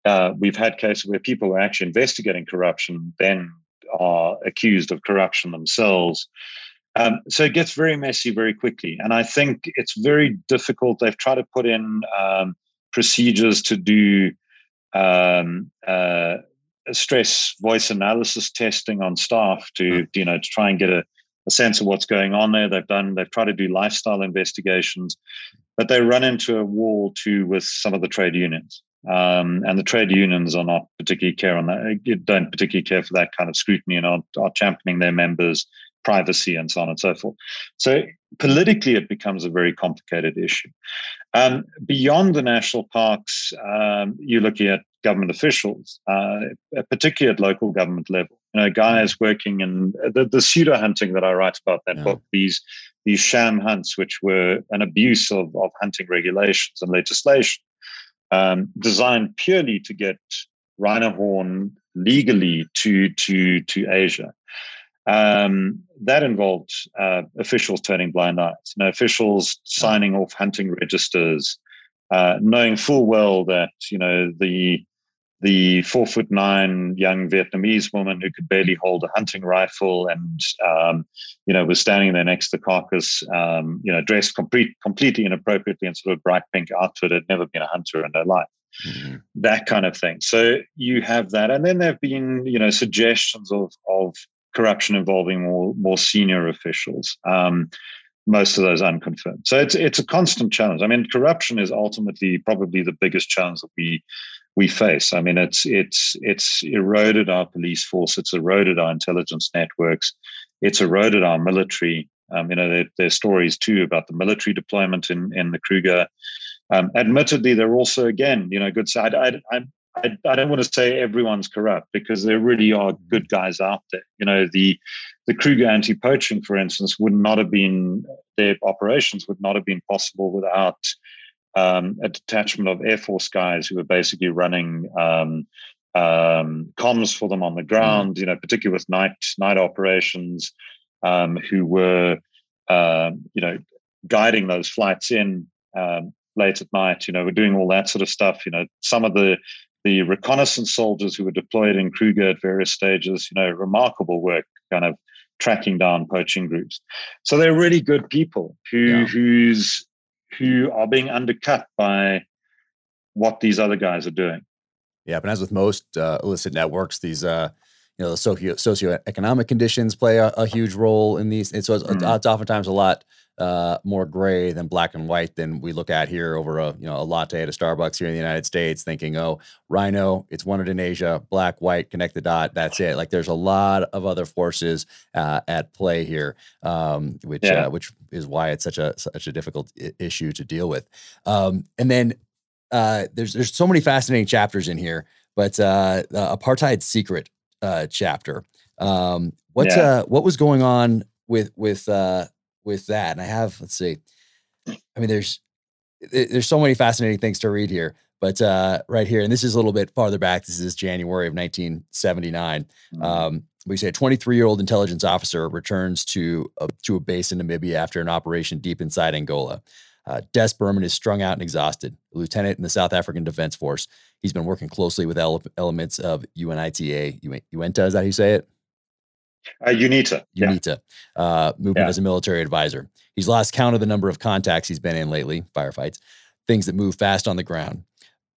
uh, we've had cases where people who are actually investigating corruption then are accused of corruption themselves. Um, so it gets very messy very quickly. And I think it's very difficult. They've tried to put in um, procedures to do um, uh, stress voice analysis testing on staff to, hmm. you know, to try and get a, a sense of what's going on there. They've done, they've tried to do lifestyle investigations, but they run into a wall too with some of the trade unions. Um, and the trade unions are not particularly care on that. Don't particularly care for that kind of scrutiny and are, are championing their members' privacy and so on and so forth. So politically, it becomes a very complicated issue. Um, beyond the national parks, um, you're looking at government officials, uh, particularly at local government level. You know, guys working in the, the pseudo hunting that I write about that yeah. book. These these sham hunts, which were an abuse of, of hunting regulations and legislation um, designed purely to get rhino horn legally to to to Asia. Um, that involved uh, officials turning blind eyes. You know, officials signing off hunting registers, uh, knowing full well that you know the the four foot nine young Vietnamese woman who could barely hold a hunting rifle and, um, you know, was standing there next to the carcass, um, you know, dressed complete, completely inappropriately in sort of bright pink outfit, had never been a hunter in her life. Mm-hmm. That kind of thing. So you have that. And then there have been, you know, suggestions of, of corruption involving more, more senior officials. Um, most of those unconfirmed. So it's it's a constant challenge. I mean, corruption is ultimately probably the biggest challenge that we we face. I mean, it's it's it's eroded our police force. It's eroded our intelligence networks. It's eroded our military. Um, you know, there, there's stories too about the military deployment in in the Kruger. Um, admittedly, they're also again, you know, good side. I, I, I, I don't want to say everyone's corrupt because there really are good guys out there. You know, the the Kruger anti-poaching, for instance, would not have been their operations would not have been possible without um, a detachment of Air Force guys who were basically running um, um, comms for them on the ground. You know, particularly with night night operations, um, who were uh, you know guiding those flights in. Um, late at night. You know, we're doing all that sort of stuff. You know, some of the the reconnaissance soldiers who were deployed in Kruger at various stages. You know, remarkable work, kind of tracking down poaching groups. So they're really good people who yeah. who's who are being undercut by what these other guys are doing. Yeah, but as with most uh, illicit networks, these uh, you know the socio socioeconomic conditions play a, a huge role in these. And so it's, mm-hmm. it's oftentimes a lot uh, more gray than black and white than we look at here over a you know a latte at a Starbucks here in the United States, thinking, oh, rhino, it's wanted in Asia, black, white, connect the dot, that's it. Like there's a lot of other forces uh, at play here, um, which yeah. uh, which is why it's such a such a difficult I- issue to deal with. Um, and then uh, there's there's so many fascinating chapters in here, but uh, the apartheid secret uh, chapter. Um, what yeah. uh, what was going on with with uh, with that? And I have let's see. I mean, there's there's so many fascinating things to read here, but uh, right here, and this is a little bit farther back. This is January of 1979. Mm-hmm. Um, we say a 23 year old intelligence officer returns to a, to a base in Namibia after an operation deep inside Angola. Uh, Des Berman is strung out and exhausted, a lieutenant in the South African Defense Force. He's been working closely with ele- elements of UNITA, UNITA, is that how you say it? Uh, UNITA. UNITA yeah. uh, movement yeah. as a military advisor. He's lost count of the number of contacts he's been in lately, firefights, things that move fast on the ground.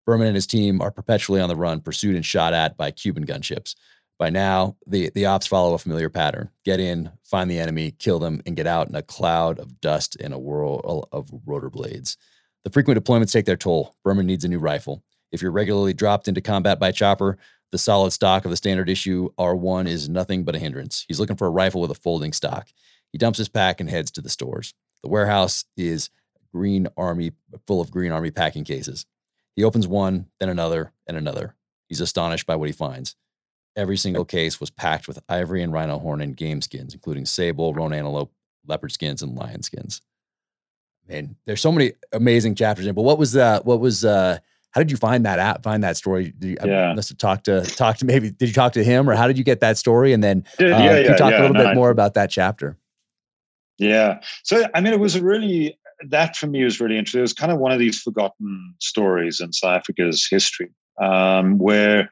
Berman and his team are perpetually on the run, pursued and shot at by Cuban gunships. By now, the, the ops follow a familiar pattern get in, find the enemy, kill them, and get out in a cloud of dust and a whirl of rotor blades. The frequent deployments take their toll. Berman needs a new rifle. If you're regularly dropped into combat by chopper, the solid stock of the standard issue R1 is nothing but a hindrance. He's looking for a rifle with a folding stock. He dumps his pack and heads to the stores. The warehouse is green army full of green army packing cases. He opens one, then another, and another. He's astonished by what he finds. Every single case was packed with ivory and rhino horn and game skins, including sable, roan antelope, leopard skins, and lion skins. Man, there's so many amazing chapters in. But what was uh what was uh how did you find that app? Find that story? Did you, yeah. I must have talked to talk to maybe did you talk to him or how did you get that story? And then uh, yeah, yeah, talk yeah, a little no, bit more about that chapter? Yeah. So I mean, it was a really that for me was really interesting. It was kind of one of these forgotten stories in South Africa's history, um, where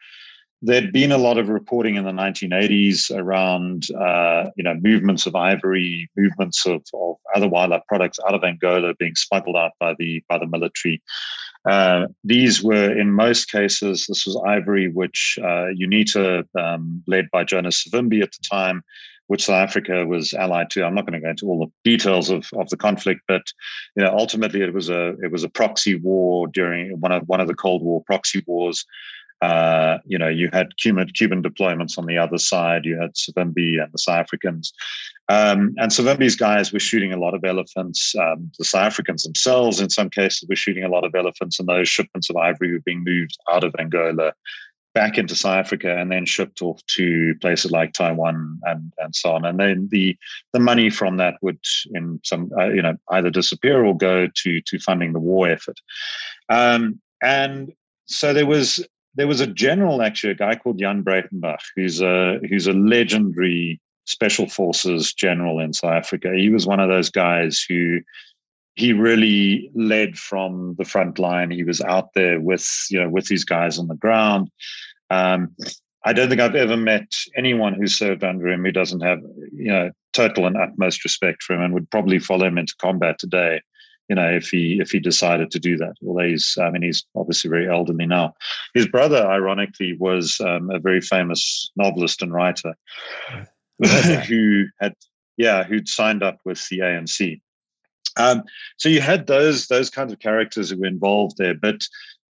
there'd been a lot of reporting in the 1980s around uh, you know movements of ivory, movements of, of other wildlife products out of Angola being smuggled out by the by the military. Uh, these were in most cases this was ivory which uh, UNITA, um, led by Jonas Savimbi at the time, which South Africa was allied to. I'm not going to go into all the details of, of the conflict, but you know ultimately it was a it was a proxy war during one of one of the Cold War proxy wars uh, you know, you had Cuban, Cuban deployments on the other side. You had Savimbi and the South Africans. Um, and Savimbi's guys were shooting a lot of elephants. Um, the South Africans themselves, in some cases, were shooting a lot of elephants, and those shipments of ivory were being moved out of Angola back into South Africa and then shipped off to places like Taiwan and, and so on. And then the the money from that would, in some, uh, you know, either disappear or go to to funding the war effort. Um, and so there was there was a general, actually, a guy called Jan Breytenbach, who's a who's a legendary special forces general in South Africa. He was one of those guys who he really led from the front line. He was out there with you know with these guys on the ground. Um, I don't think I've ever met anyone who served under him who doesn't have you know total and utmost respect for him and would probably follow him into combat today you know, if he if he decided to do that. Although he's, I mean, he's obviously very elderly now. His brother, ironically, was um, a very famous novelist and writer who had, yeah, who'd signed up with the ANC. Um, so you had those those kinds of characters who were involved there, but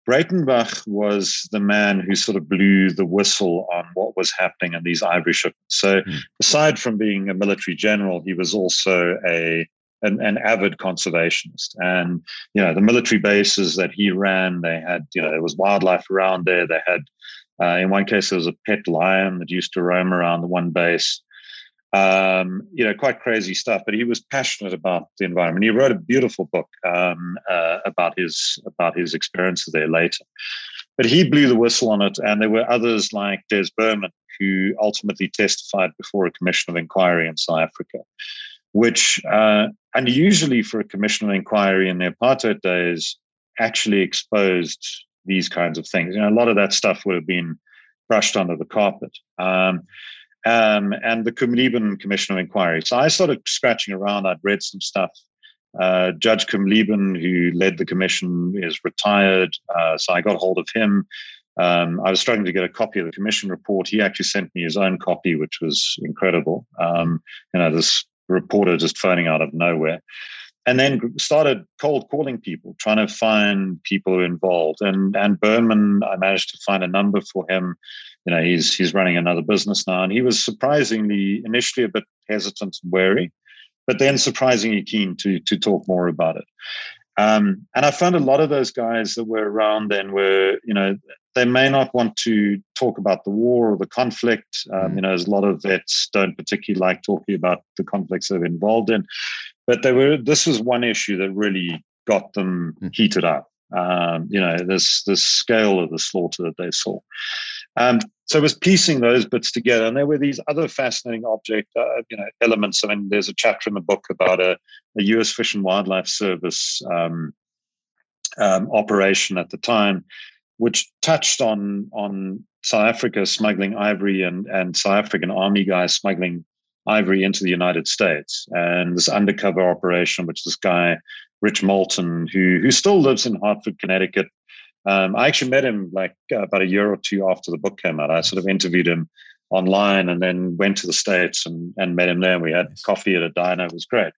Breytenbach was the man who sort of blew the whistle on what was happening in these ivory shipments. So, mm. aside from being a military general, he was also a an, an, avid conservationist. And, you know, the military bases that he ran, they had, you know, there was wildlife around there. They had, uh, in one case, there was a pet lion that used to roam around the one base. Um, you know, quite crazy stuff. But he was passionate about the environment. He wrote a beautiful book um, uh, about his about his experiences there later. But he blew the whistle on it, and there were others like Des Berman who ultimately testified before a commission of inquiry in South Africa which uh, unusually for a commission inquiry in the apartheid days actually exposed these kinds of things. You know, a lot of that stuff would have been brushed under the carpet. Um, um, and the Kumleben Commission of Inquiry. So I started scratching around. I'd read some stuff. Uh, Judge Kumleben, who led the commission, is retired. Uh, so I got hold of him. Um, I was struggling to get a copy of the commission report. He actually sent me his own copy, which was incredible. Um, you know, this reporter just phoning out of nowhere. And then started cold calling people, trying to find people involved. And and Berman, I managed to find a number for him. You know, he's he's running another business now, and he was surprisingly initially a bit hesitant and wary, but then surprisingly keen to to talk more about it. Um, and I found a lot of those guys that were around then were, you know, they may not want to talk about the war or the conflict. Um, mm. You know, there's a lot of vets don't particularly like talking about the conflicts they're involved in, but they were. This was one issue that really got them mm. heated up. Um, you know, this this scale of the slaughter that they saw. Um, so it was piecing those bits together, and there were these other fascinating object, uh, you know, elements. I mean, there's a chapter in the book about a, a U.S. Fish and Wildlife Service um, um, operation at the time which touched on on South Africa smuggling ivory and and South African army guys smuggling ivory into the United States, and this undercover operation, which this guy Rich Moulton, who who still lives in Hartford, Connecticut. Um, I actually met him like about a year or two after the book came out. I sort of interviewed him online and then went to the states and and met him there. We had coffee at a diner. It was great.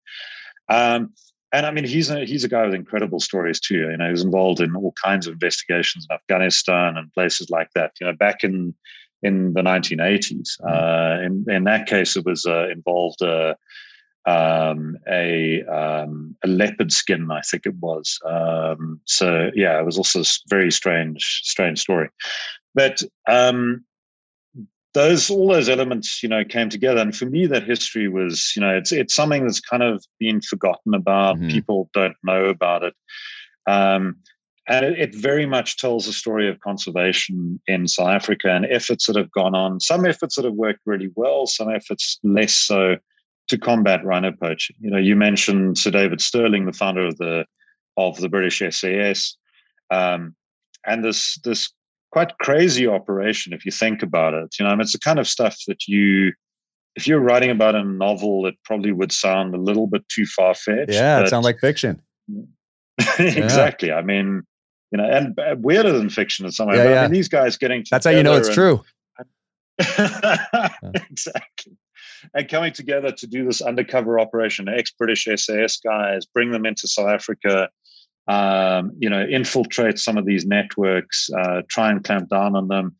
Um, and I mean, he's a he's a guy with incredible stories too. You know, he was involved in all kinds of investigations in Afghanistan and places like that. You know, back in in the 1980s. Mm-hmm. Uh, in in that case, it was uh, involved uh, um, a um, a leopard skin, I think it was. Um, so yeah, it was also a very strange strange story. But um, those all those elements you know came together. And for me that history was you know it's it's something that's kind of been forgotten about. Mm-hmm. people don't know about it. Um, and it, it, very much tells a story of conservation in south africa and efforts that have gone on. Some efforts that have worked really well some efforts less so to combat rhino poaching. You know you mentioned sir david stirling the founder of the of the british sas um, and this this quite crazy operation if you think about it. You know, I mean, it's the kind of stuff that you, if you're writing about a novel, it probably would sound a little bit too far fetched. Yeah, it sounds like fiction. exactly. Yeah. I mean, you know, and uh, weirder than fiction in some way. Yeah, yeah. I mean, these guys getting that's how you know it's and, true. exactly. And coming together to do this undercover operation, ex British SAS guys, bring them into South Africa, um, you know, infiltrate some of these networks, uh, try and clamp down on them.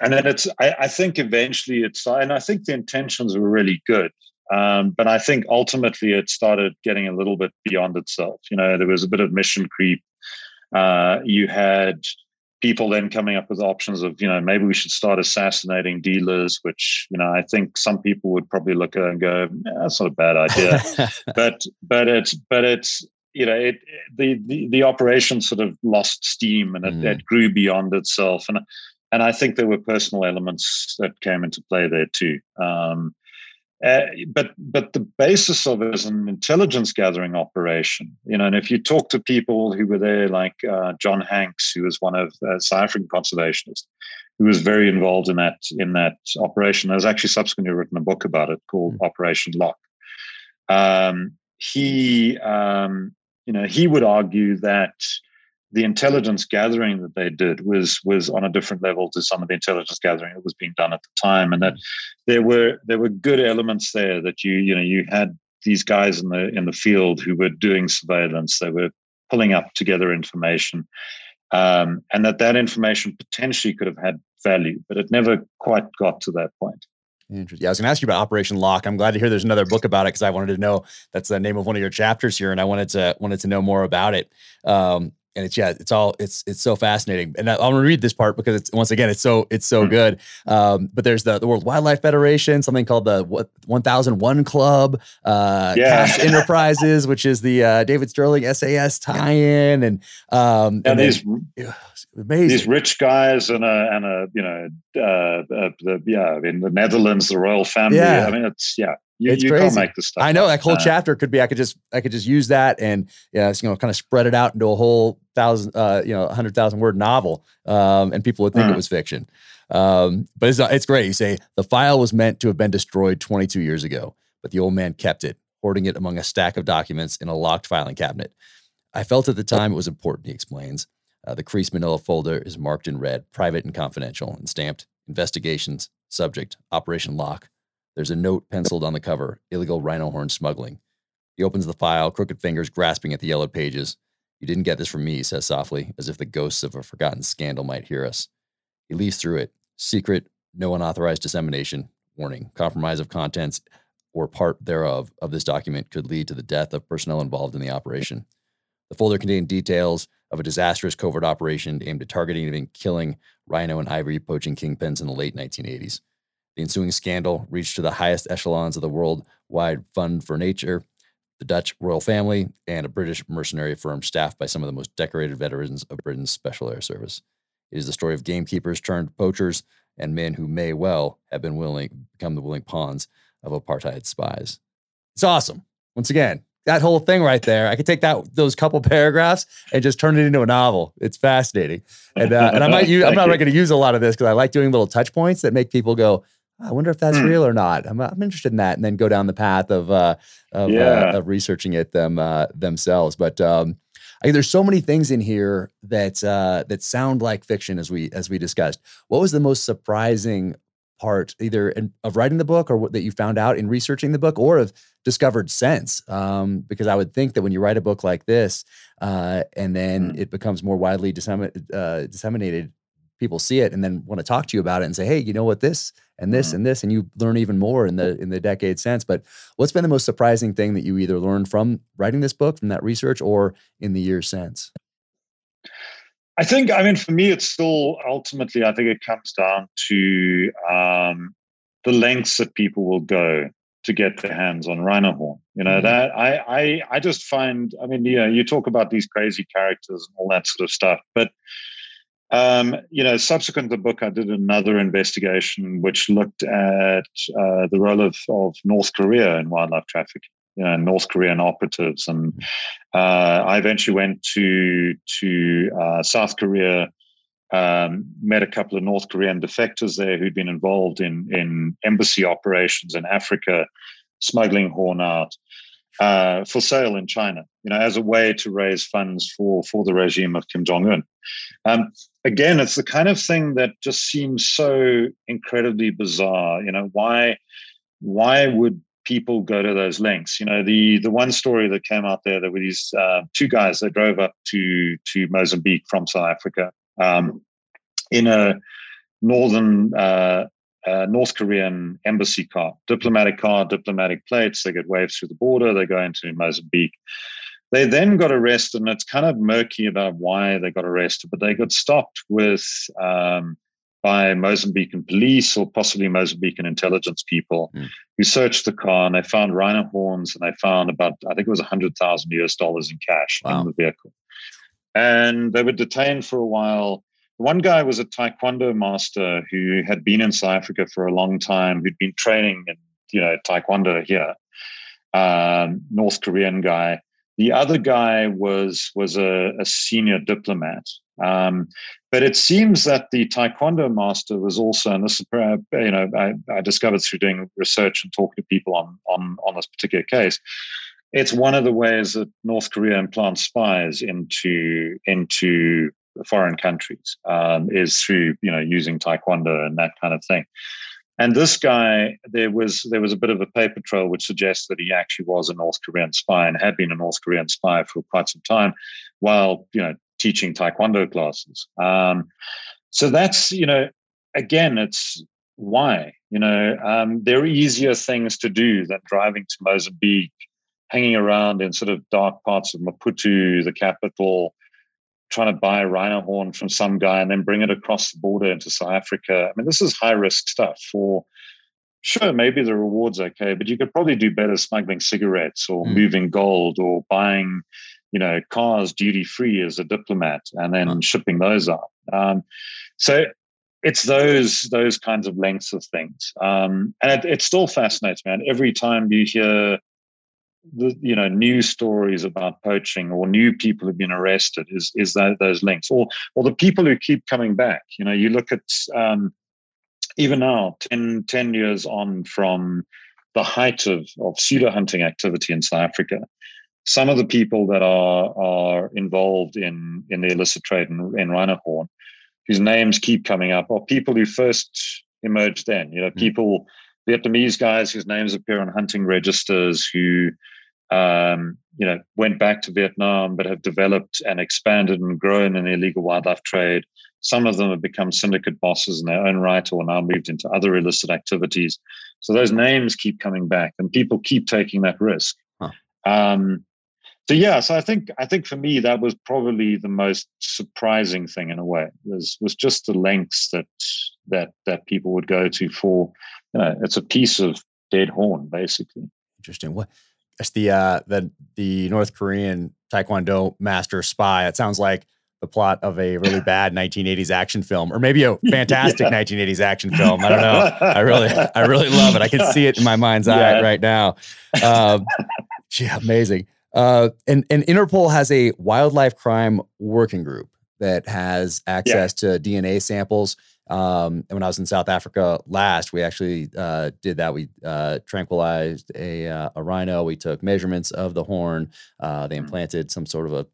And then it's, I, I, think eventually it's, and I think the intentions were really good. Um, but I think ultimately it started getting a little bit beyond itself. You know, there was a bit of mission creep. Uh, you had people then coming up with options of, you know, maybe we should start assassinating dealers, which, you know, I think some people would probably look at and go, that's not a bad idea. but, but it's, but it's, you know, it, the, the, the operation sort of lost steam and it, mm. it, grew beyond itself. And and I think there were personal elements that came into play there too. Um, uh, but but the basis of it is an intelligence gathering operation, you know. And if you talk to people who were there, like uh, John Hanks, who was one of uh, South African conservationists, who was very involved in that in that operation, has actually subsequently written a book about it called mm. Operation Lock. Um, he um, you know, he would argue that the intelligence gathering that they did was was on a different level to some of the intelligence gathering that was being done at the time, and that there were there were good elements there that you you know you had these guys in the in the field who were doing surveillance, they were pulling up together information, um, and that that information potentially could have had value, but it never quite got to that point. Interesting. Yeah, I was going to ask you about Operation Lock. I'm glad to hear there's another book about it because I wanted to know that's the name of one of your chapters here, and I wanted to wanted to know more about it. Um, and it's yeah, it's all it's it's so fascinating. And I, am gonna read this part because it's once again it's so it's so mm-hmm. good. Um, but there's the the World Wildlife Federation, something called the what 1001 Club, uh, yeah. KAS Enterprises, which is the uh, David Stirling SAS tie-in, and um, and, and these then, amazing these rich guys and a and a you know uh, uh, the, yeah in the Netherlands the royal family. Yeah. I mean it's yeah You, it's you crazy. can't make this stuff. I know that whole uh, chapter could be. I could just I could just use that and yeah, you know, kind of spread it out into a whole thousand, uh, you know, hundred thousand word novel, um, and people would think uh, it mm. was fiction. Um, but it's it's great. You say the file was meant to have been destroyed 22 years ago, but the old man kept it, hoarding it among a stack of documents in a locked filing cabinet. I felt at the time it was important. He explains. Uh, the crease manila folder is marked in red, private and confidential, and stamped investigations, subject, Operation Lock. There's a note penciled on the cover illegal rhino horn smuggling. He opens the file, crooked fingers grasping at the yellowed pages. You didn't get this from me, he says softly, as if the ghosts of a forgotten scandal might hear us. He leaves through it. Secret, no unauthorized dissemination. Warning compromise of contents or part thereof of this document could lead to the death of personnel involved in the operation. The folder contained details of a disastrous covert operation aimed at targeting and killing rhino and ivory poaching kingpins in the late 1980s. The ensuing scandal reached to the highest echelons of the worldwide fund for nature, the Dutch royal family, and a British mercenary firm staffed by some of the most decorated veterans of Britain's Special Air Service. It is the story of gamekeepers turned poachers and men who may well have been willing become the willing pawns of apartheid spies. It's awesome. Once again, that whole thing right there. I could take that those couple paragraphs and just turn it into a novel. It's fascinating, and uh, and I might use. I'm not going to use a lot of this because I like doing little touch points that make people go. I wonder if that's mm. real or not. I'm, I'm interested in that, and then go down the path of uh, of, uh, yeah. uh, of researching it them uh, themselves. But um, I, there's so many things in here that uh, that sound like fiction, as we as we discussed. What was the most surprising part, either in, of writing the book, or what, that you found out in researching the book, or of discovered sense? Um, because I would think that when you write a book like this, uh, and then mm. it becomes more widely uh, disseminated, people see it and then want to talk to you about it and say, "Hey, you know what? This and this mm. and this," and you learn even more in the in the decade since. But what's been the most surprising thing that you either learned from writing this book, from that research, or in the years since? I think, I mean, for me, it's still ultimately, I think it comes down to um, the lengths that people will go to get their hands on rhino horn. You know, mm-hmm. that I, I, I just find, I mean, you know, you talk about these crazy characters and all that sort of stuff, but, um, you know, subsequent to the book, I did another investigation which looked at uh, the role of, of North Korea in wildlife trafficking you know, North Korean operatives. And uh, I eventually went to to uh, South Korea, um, met a couple of North Korean defectors there who'd been involved in in embassy operations in Africa, smuggling horn out. Uh, for sale in China, you know, as a way to raise funds for for the regime of Kim Jong Un. Um, again, it's the kind of thing that just seems so incredibly bizarre. You know, why why would people go to those lengths? You know, the the one story that came out there, there were these uh, two guys that drove up to to Mozambique from South Africa um, in a northern uh, uh, North Korean embassy car, diplomatic car, diplomatic plates. They get waved through the border. They go into Mozambique. They then got arrested, and it's kind of murky about why they got arrested, but they got stopped with um, by Mozambican police or possibly Mozambican intelligence people mm. who searched the car and they found rhino horns and they found about, I think it was 100,000 US dollars in cash wow. in the vehicle. And they were detained for a while. One guy was a taekwondo master who had been in South Africa for a long time, who'd been training in, you know, taekwondo here. Um, North Korean guy. The other guy was was a, a senior diplomat um, but it seems that the Taekwondo master was also, and this is, you know, I, I, discovered through doing research and talking to people on, on, on this particular case. It's one of the ways that North Korea implants spies into into foreign countries um, is through you know using Taekwondo and that kind of thing. And this guy, there was there was a bit of a paper trail which suggests that he actually was a North Korean spy and had been a North Korean spy for quite some time, while you know teaching taekwondo classes. Um, so that's you know, again, it's why you know um, there are easier things to do than driving to Mozambique, hanging around in sort of dark parts of Maputo, the capital, trying to buy a rhino horn from some guy and then bring it across the border into South Africa. I mean, this is high risk stuff for. Sure, maybe the reward's okay, but you could probably do better smuggling cigarettes or mm. moving gold or buying you know, cars duty free as a diplomat and then shipping those out. Um, so it's those those kinds of lengths of things, um, and it, it still fascinates me. And every time you hear the you know news stories about poaching or new people who've been arrested is is that those links or or the people who keep coming back you know you look at um, even now 10, 10 years on from the height of, of pseudo hunting activity in south africa some of the people that are are involved in in the illicit trade in, in rhino horn whose names keep coming up are people who first emerged then you know mm. people Vietnamese guys whose names appear on hunting registers who um, you know, went back to Vietnam, but have developed and expanded and grown in the illegal wildlife trade. Some of them have become syndicate bosses in their own right or now moved into other illicit activities. So those names keep coming back and people keep taking that risk. Huh. Um, so yeah, so I think I think for me that was probably the most surprising thing in a way was was just the lengths that that that people would go to for you know it's a piece of dead horn basically. Interesting. What it's the uh, the the North Korean Taekwondo master spy. It sounds like the plot of a really bad 1980s action film, or maybe a fantastic yeah. 1980s action film. I don't know. I really, I really love it. I can see it in my mind's yeah. eye right now. Um, yeah, amazing. Uh, and and Interpol has a wildlife crime working group that has access yeah. to DNA samples um, and when I was in South Africa last, we actually uh, did that. We uh, tranquilized a, uh, a rhino. We took measurements of the horn. Uh, they mm. implanted some sort of a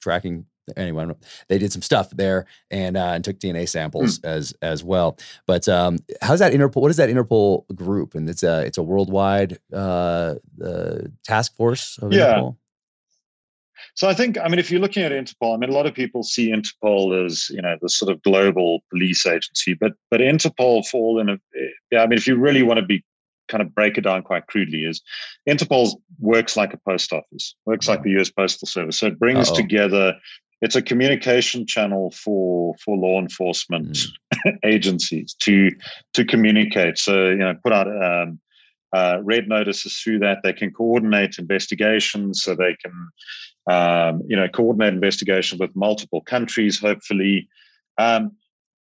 tracking. Anyway, they did some stuff there and uh, and took DNA samples mm. as as well. But um, how's that Interpol? What is that Interpol group? And it's a it's a worldwide uh, task force. yeah. Interpol? So I think, I mean, if you're looking at Interpol, I mean, a lot of people see Interpol as you know the sort of global police agency, but but Interpol fall in a yeah. I mean, if you really want to be kind of break it down quite crudely, is Interpol works like a post office, works like the U.S. Postal Service. So it brings Uh-oh. together. It's a communication channel for for law enforcement mm. agencies to to communicate. So you know, put out um, uh, red notices through that. They can coordinate investigations, so they can um, you know, coordinate investigations with multiple countries, hopefully. Um,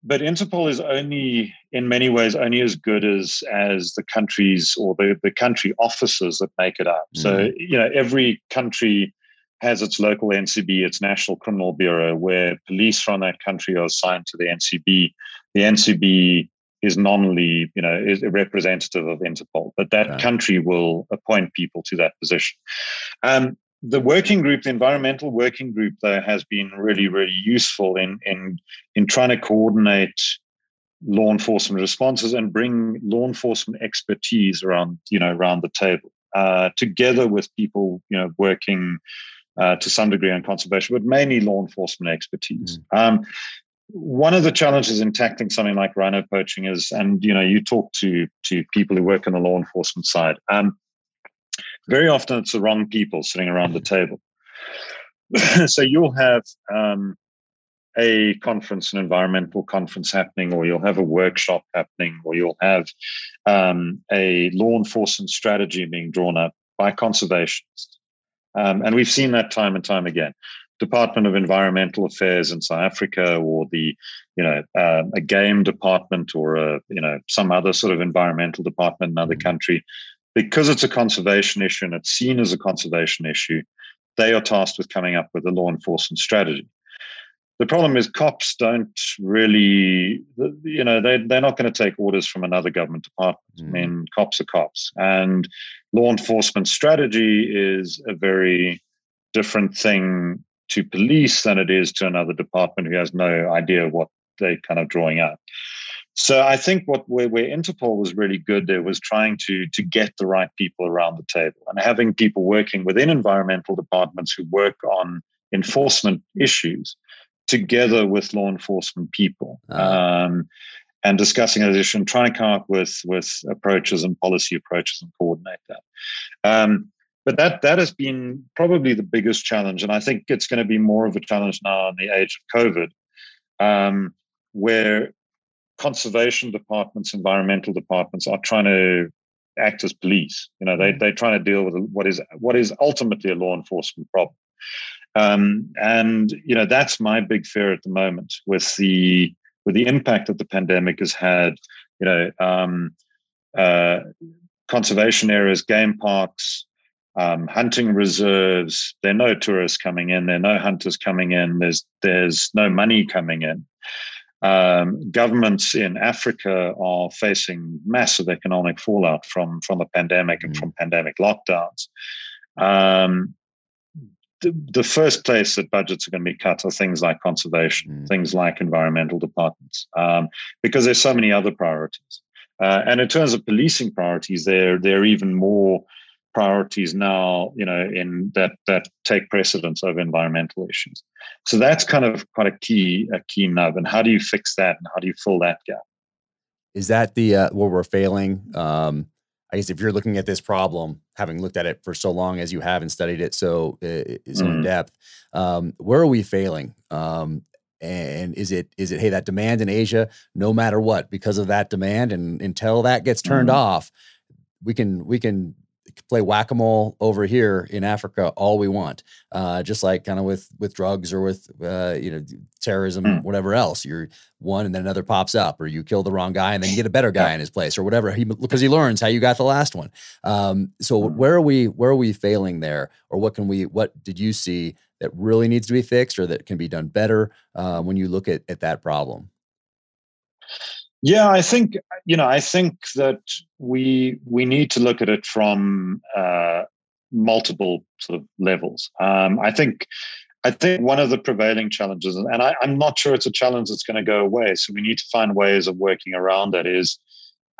but Interpol is only, in many ways, only as good as as the countries or the, the country officers that make it up. Mm. So, you know, every country has its local NCB, its National Criminal Bureau, where police from that country are assigned to the NCB. The NCB is nominally, you know, is a representative of Interpol, but that yeah. country will appoint people to that position. Um, the working group, the environmental working group, though, has been really, really useful in in in trying to coordinate law enforcement responses and bring law enforcement expertise around you know around the table, uh, together with people you know working uh, to some degree on conservation, but mainly law enforcement expertise. Mm. Um, one of the challenges in tackling something like rhino poaching is, and you know, you talk to to people who work on the law enforcement side. Um, very often it's the wrong people sitting around the table. so you'll have um, a conference, an environmental conference happening, or you'll have a workshop happening, or you'll have um, a law enforcement strategy being drawn up by conservationists. Um, and we've seen that time and time again. Department of Environmental Affairs in South Africa, or the, you know, uh, a game department, or a, you know, some other sort of environmental department in another mm. country because it's a conservation issue and it's seen as a conservation issue, they are tasked with coming up with a law enforcement strategy. The problem is cops don't really, you know, they, they're not going to take orders from another government department. Mm. I mean, cops are cops. And law enforcement strategy is a very different thing to police than it is to another department who has no idea what they're kind of drawing up. So I think what where, where Interpol was really good there was trying to to get the right people around the table and having people working within environmental departments who work on enforcement issues together with law enforcement people. Uh-huh. Um, and discussing a issue and trying to come up with with approaches and policy approaches and coordinate that. Um, but that that has been probably the biggest challenge, and I think it's going to be more of a challenge now in the age of COVID, um, where conservation departments, environmental departments are trying to act as police. You know, they mm. they're trying to deal with what is what is ultimately a law enforcement problem. Um, and you know, that's my big fear at the moment with the with the impact that the pandemic has had, you know, um, uh, conservation areas, game parks, um, hunting reserves. There are no tourists coming in. There are no hunters coming in. There's there's no money coming in. Um, governments in Africa are facing massive economic fallout from from the pandemic and mm. from pandemic lockdowns. Um, the, the, first place that budgets are going to be cut are things like conservation, mm. things like environmental departments, um, because there's so many other priorities. Uh, and in terms of policing priorities, there are even more priorities now, you know, in that that take precedence over environmental issues. So that's kind of quite a key a key nub. And how do you fix that? And how do you fill that gap? Is that the uh, where we're failing? Um, I guess if you're looking at this problem, having looked at it for so long as you have and studied it so uh, so mm. in depth, um, where are we failing? Um, and is it is it hey that demand in Asia, no matter what, because of that demand, and until that gets turned mm. off, we can we can play whack-a-mole over here in Africa all we want. Uh, just like kind of with with drugs or with uh, you know terrorism, mm. whatever else. You're one and then another pops up, or you kill the wrong guy and then you get a better guy in his place, or whatever. He because he learns how you got the last one. Um, so mm. where are we where are we failing there, or what can we what did you see that really needs to be fixed, or that can be done better uh, when you look at at that problem? Yeah, I think you know. I think that we we need to look at it from uh, multiple sort of levels. Um, I think I think one of the prevailing challenges, and I, am not sure it's a challenge that's going to go away. So we need to find ways of working around it. Is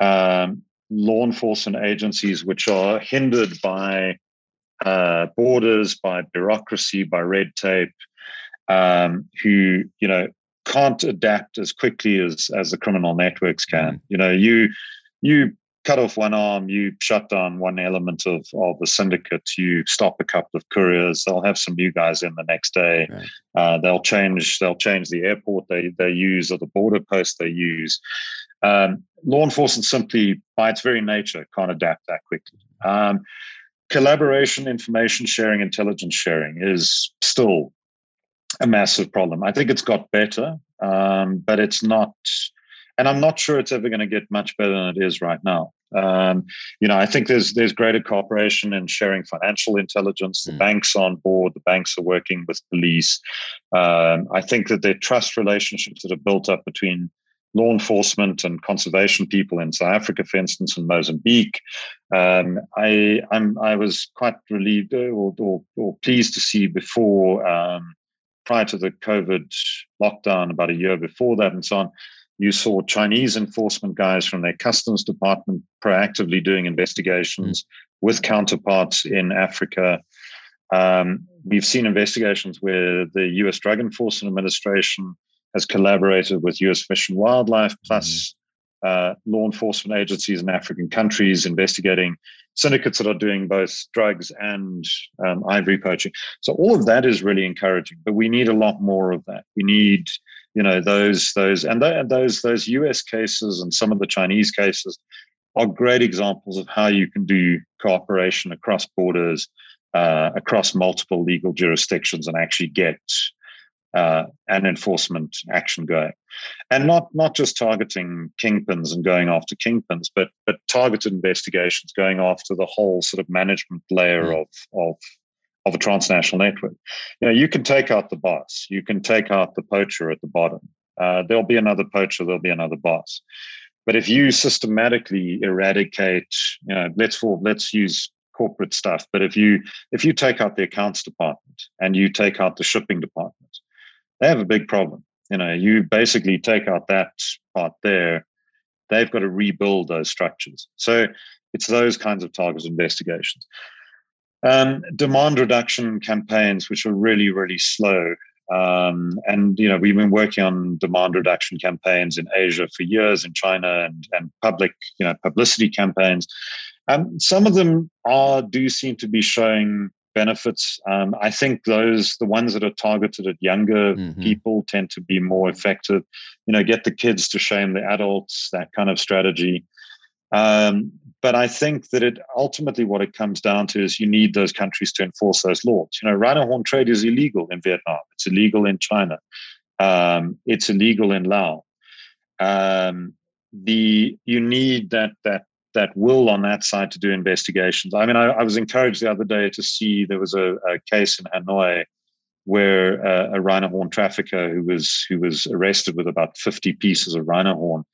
um, law enforcement agencies which are hindered by uh, borders, by bureaucracy, by red tape, um, who you know can't adapt as quickly as as the criminal networks can. Mm. You know, you you cut off one arm, you shut down one element of of the syndicate, you stop a couple of couriers. They'll have some new guys in the next day. Right. Uh, they'll change they'll change the airport they they use or the border post they use. Um, law enforcement simply, by its very nature, can't adapt that quickly. Um, collaboration, information sharing, intelligence sharing is still a massive problem. I think it's got better, um, but it's not, and I'm not sure it's ever going to get much better than it is right now. Um, you know, I think there's there's greater cooperation in sharing financial intelligence. The mm. banks on board. The banks are working with police. Um, I think that there are trust relationships that are built up between law enforcement and conservation people in South Africa, for instance, and Mozambique. Um, I I'm, i was quite relieved or, or, or, pleased to see before um, prior to the COVID lockdown, about a year before that, and so on, you saw Chinese enforcement guys from their customs department proactively doing investigations mm-hmm. with counterparts in Africa. Um, we've seen investigations where the US Drug Enforcement Administration has collaborated with US Fish and Wildlife, plus mm-hmm. Uh, law enforcement agencies in African countries investigating syndicates that are doing both drugs and um, ivory poaching. So all of that is really encouraging, but we need a lot more of that. We need, you know, those those and those those U.S. cases and some of the Chinese cases are great examples of how you can do cooperation across borders, uh, across multiple legal jurisdictions, and actually get uh, and enforcement action going, and not not just targeting kingpins and going after kingpins, but but targeted investigations going after the whole sort of management layer mm. of of of a transnational network. You know, you can take out the boss, you can take out the poacher at the bottom. Uh, there'll be another poacher, there'll be another boss. But if you systematically eradicate, you know, let's for let's use corporate stuff. But if you if you take out the accounts department and you take out the shipping department they have a big problem. You know, you basically take out that part there, they've got to rebuild those structures. So it's those kinds of target investigations. Um, demand reduction campaigns, which are really, really slow. Um, and you know, we've been working on demand reduction campaigns in Asia for years, in China, and and public, you know, publicity campaigns. Um, some of them are do seem to be showing benefits. Um, I think those, the ones that are targeted at younger mm-hmm. people, tend to be more effective. You know, get the kids to shame the adults, that kind of strategy. Um, but I think that it ultimately what it comes down to is you need those countries to enforce those laws. You know, rhino horn trade is illegal in Vietnam. It's illegal in China. Um, it's illegal in Laos. um, the you need that that that will on that side to do investigations. I mean, I, I was encouraged the other day to see there was a, a case in Hanoi where uh, a rhino horn trafficker who was who was arrested with about 50 pieces of rhino horn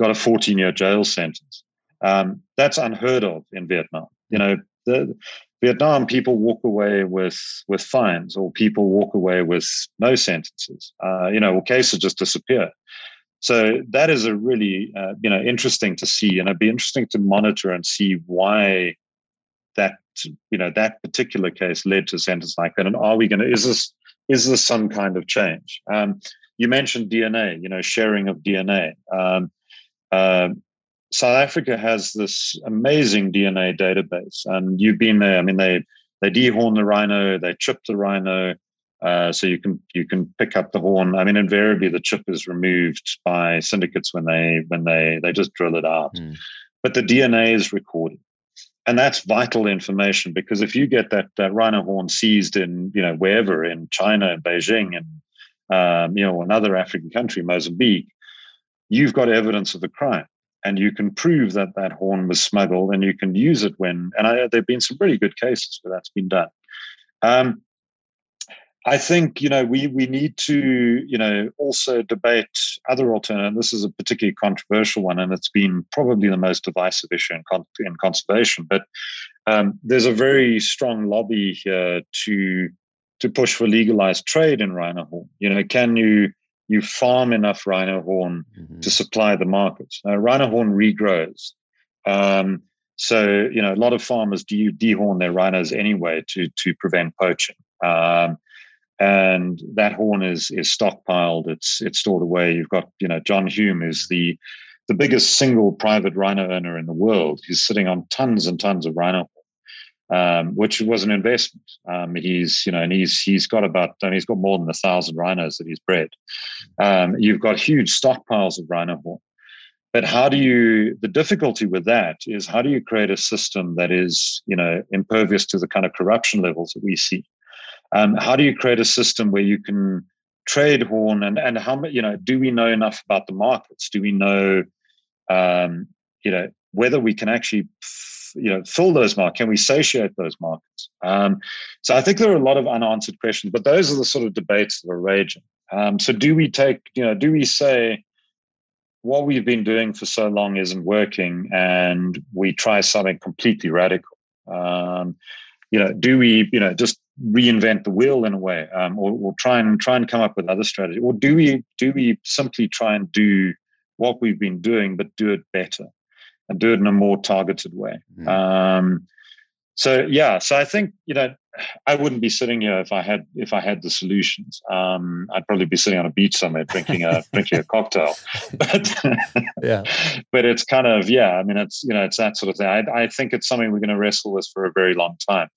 got a 14 year jail sentence. Um, that's unheard of in Vietnam. You know, the Vietnam people walk away with with fines, or people walk away with no sentences. Uh, you know, or cases just disappear. So that is a really uh, you know interesting to see, and it'd be interesting to monitor and see why that you know that particular case led to sentence like that. And are we going to? Is this is this some kind of change? Um, you mentioned DNA, you know, sharing of DNA. Um, uh, South Africa has this amazing DNA database, and you've been there. I mean, they they dehorn the rhino, they chip the rhino, uh, so you can you can pick up the horn. I mean, invariably the chip is removed by syndicates when they when they they just drill it out, mm. but the DNA is recorded, and that's vital information because if you get that, that rhino horn seized in you know wherever in China, in Beijing, and um, you know another African country, Mozambique, you've got evidence of the crime and you can prove that that horn was smuggled and you can use it when and I, there have been some really good cases where that's been done um, i think you know we we need to you know also debate other alternatives this is a particularly controversial one and it's been probably the most divisive issue in, con- in conservation but um, there's a very strong lobby here to to push for legalized trade in rhino horn you know can you you farm enough rhino horn mm-hmm. to supply the markets. Now, rhino horn regrows. Um, so, you know, a lot of farmers de- dehorn their rhinos anyway to, to prevent poaching. Um, and that horn is is stockpiled. It's it's stored away. You've got, you know, John Hume is the the biggest single private rhino owner in the world. He's sitting on tons and tons of rhino um, which was an investment. Um, he's, you know, and he's he's got about, I mean, he's got more than a thousand rhinos that he's bred. Um, you've got huge stockpiles of rhino horn. But how do you? The difficulty with that is how do you create a system that is, you know, impervious to the kind of corruption levels that we see? Um, how do you create a system where you can trade horn and and how you know? Do we know enough about the markets? Do we know, um, you know, whether we can actually you know fill those markets? Can we satiate those markets? Um, so I think there are a lot of unanswered questions, but those are the sort of debates that are raging. Um, so do we take you know do we say what we've been doing for so long isn't working and we try something completely radical? Um, you know, do we you know just reinvent the wheel in a way, um, or, or try and try and come up with other strategy, or do we do we simply try and do what we've been doing but do it better? and do it in a more targeted way. Mm. Um, so yeah, so I think you know I wouldn't be sitting here if I had if I had the solutions. Um, I'd probably be sitting on a beach somewhere drinking a drinking a cocktail. But yeah, but it's kind of yeah. I mean, it's you know it's that sort of thing. I, I think it's something we're going to wrestle with for a very long time.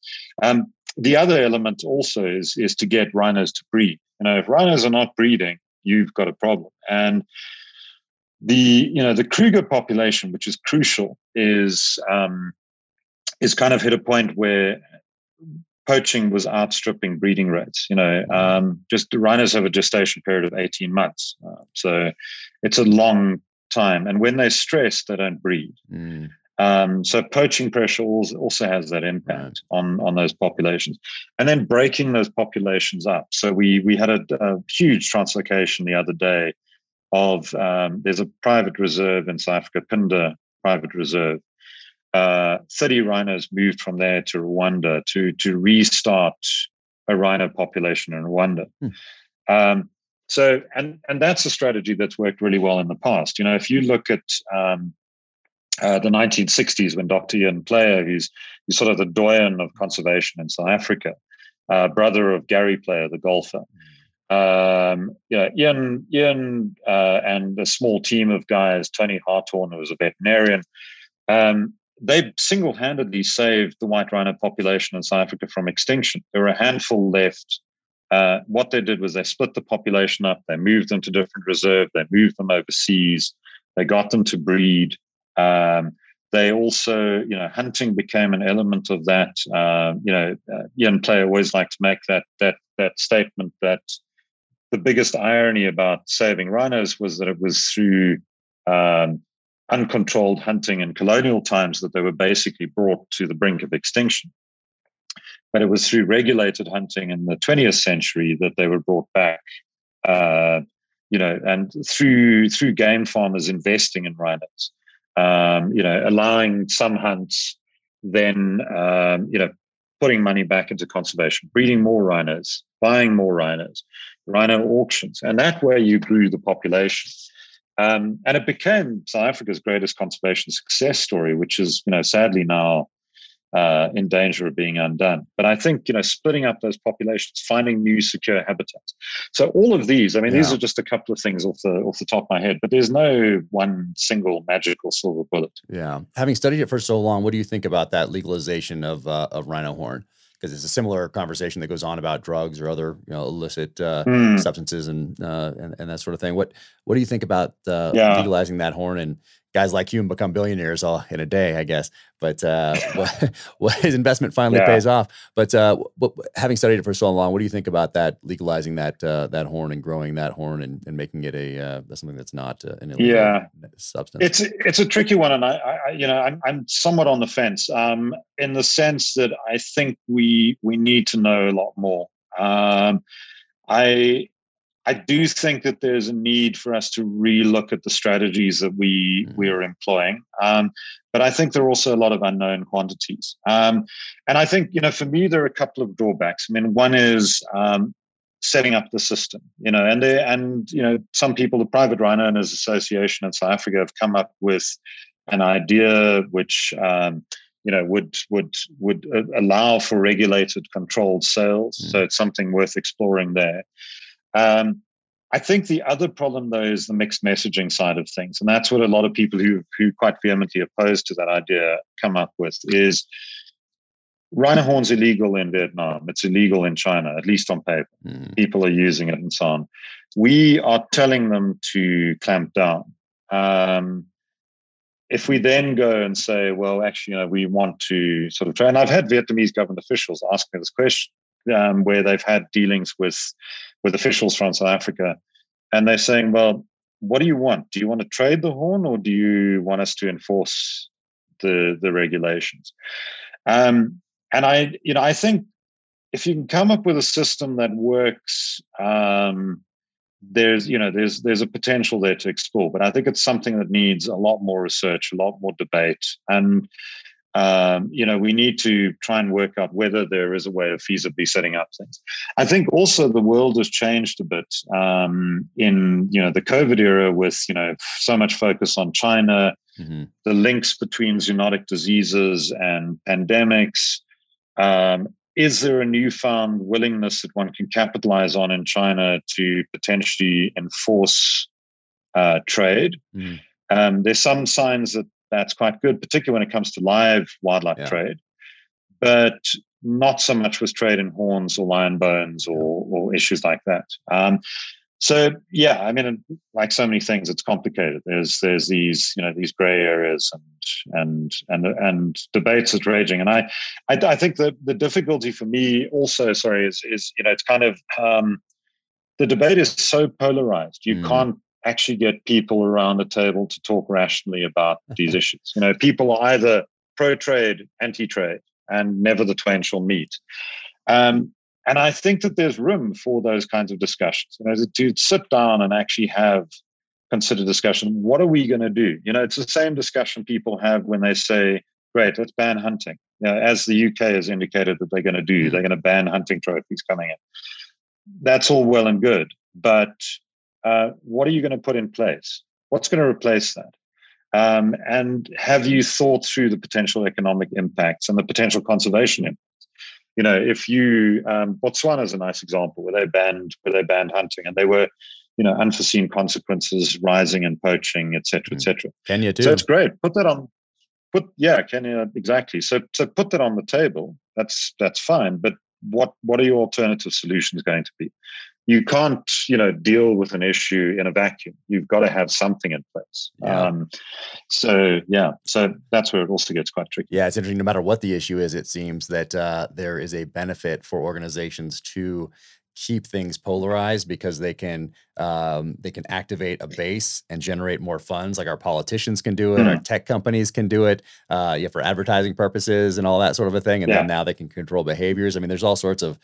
Um, the other element also is is to get rhinos to breed. You know, if rhinos are not breeding, you've got a problem. And the you know the Kruger population, which is crucial, is um, is kind of hit a point where poaching was outstripping breeding rates. You know, um, just rhinos have a gestation period of eighteen months, uh, so it's a long time. And when they're stressed, they don't breed. Mm. Um, so poaching pressure also has that impact right. on on those populations, and then breaking those populations up. So we we had a, a huge translocation the other day of um, there's a private reserve in South Africa, Phinda Private Reserve. Uh, 30 rhinos moved from there to Rwanda to to restart a rhino population in Rwanda. Hmm. Um, so, and and that's a strategy that's worked really well in the past. You know, if you look at um, uh, the 1960s when Dr. Ian Player, who's, who's sort of the doyen of conservation in South Africa, uh, brother of Gary Player, the golfer. Um, you know, Ian, Ian uh, and a small team of guys, Tony Harthoorn, who was a veterinarian, um, they single-handedly saved the white rhino population in South Africa from extinction. There were a handful left. Uh, what they did was they split the population up. They moved them to different reserves. They moved them overseas. They got them to breed. Um, they also, you know, hunting became an element of that. Uh, you know, uh, Ian Player always liked to make that that that statement that the biggest irony about saving rhinos was that it was through um, uncontrolled hunting in colonial times that they were basically brought to the brink of extinction. But it was through regulated hunting in the 20th century that they were brought back. Uh, you know, and through through game farmers investing in rhinos, um, you know, allowing some hunts, then um, you know, putting money back into conservation, breeding more rhinos, buying more rhinos, rhino auctions, and that way you grew the population. Um, and it became South Africa's greatest conservation success story, which is, you know, sadly now uh, in danger of being undone. But I think, you know, splitting up those populations, finding new secure habitats. So all of these, I mean, yeah. these are just a couple of things off the off the top of my head. But there's no one single magical silver bullet. Yeah, having studied it for so long, what do you think about that legalization of uh, of rhino horn? Because it's a similar conversation that goes on about drugs or other you know illicit uh, mm. substances and, uh, and, and that sort of thing. What what do you think about uh, yeah. legalizing that horn and guys like you and become billionaires all in a day, I guess. But uh, what, what his investment finally yeah. pays off. But uh, having studied it for so long, what do you think about that legalizing that uh, that horn and growing that horn and, and making it a uh, something that's not uh, an illegal yeah. substance? It's it's a tricky one, and I, I you know I'm I'm somewhat on the fence um, in the sense that I think we we need to know a lot more. Um, I I do think that there's a need for us to relook at the strategies that we mm-hmm. we are employing. Um, but I think there are also a lot of unknown quantities. Um, and I think you know, for me, there are a couple of drawbacks. I mean, one is um, setting up the system. You know, and they, and you know, some people, the Private Rhino Owners Association in South Africa, have come up with an idea which um, you know would would would uh, allow for regulated controlled sales mm. so it's something worth exploring there um, I think the other problem, though, is the mixed messaging side of things, and that's what a lot of people who who quite vehemently opposed to that idea come up with is rhino horn's illegal in Vietnam. It's illegal in China, at least on paper. Mm. People are using it and so on. We are telling them to clamp down. Um, if we then go and say, well, actually, you know, we want to sort of try, and I've had Vietnamese government officials ask me this question um, where they've had dealings with with officials from South Africa, and they're saying, "Well, what do you want? Do you want to trade the horn, or do you want us to enforce the the regulations?" Um, and I, you know, I think if you can come up with a system that works, um, there's you know there's there's a potential there to explore. But I think it's something that needs a lot more research, a lot more debate, and um, you know, we need to try and work out whether there is a way of feasibly setting up things. I think also the world has changed a bit um, in you know the COVID era with you know so much focus on China, mm-hmm. the links between zoonotic diseases and pandemics. Um, is there a newfound willingness that one can capitalize on in China to potentially enforce uh, trade? Mm. Um, there's some signs that that's quite good, particularly when it comes to live wildlife yeah. trade, but not so much with trade in horns or lion bones or, or issues like that. Um, so yeah, I mean, like so many things, it's complicated. There's there's these you know these grey areas and and and and debates are raging. And I, I, I think the the difficulty for me also, sorry, is is you know it's kind of um, the debate is so polarized. You mm. can't actually get people around the table to talk rationally about these issues. You know, people are either pro trade, anti trade, and never the twain shall meet. Um, and I think that there's room for those kinds of discussions. You know, to sit down and actually have considered discussion. What are we going to do? You know, it's the same discussion people have when they say, "Great, let's ban hunting." You know, as the UK has indicated that they're going to do, they're going to ban hunting trophies coming in. That's all well and good, but uh, what are you going to put in place? What's going to replace that? Um, and have you thought through the potential economic impacts and the potential conservation impacts? You know, if you um, Botswana is a nice example where they banned where they banned hunting and they were, you know, unforeseen consequences rising and poaching, etc., cetera, et mm. cetera. Kenya too. So it's great. Put that on. Put yeah, Kenya exactly. So so put that on the table. That's that's fine. But what what are your alternative solutions going to be? You can't you know deal with an issue in a vacuum you've got to have something in place yeah. Um, so yeah so that's where it also gets quite tricky yeah it's interesting no matter what the issue is it seems that uh, there is a benefit for organizations to keep things polarized because they can um, they can activate a base and generate more funds. Like our politicians can do it, mm. our tech companies can do it, uh, yeah, for advertising purposes and all that sort of a thing. And yeah. then now they can control behaviors. I mean, there's all sorts of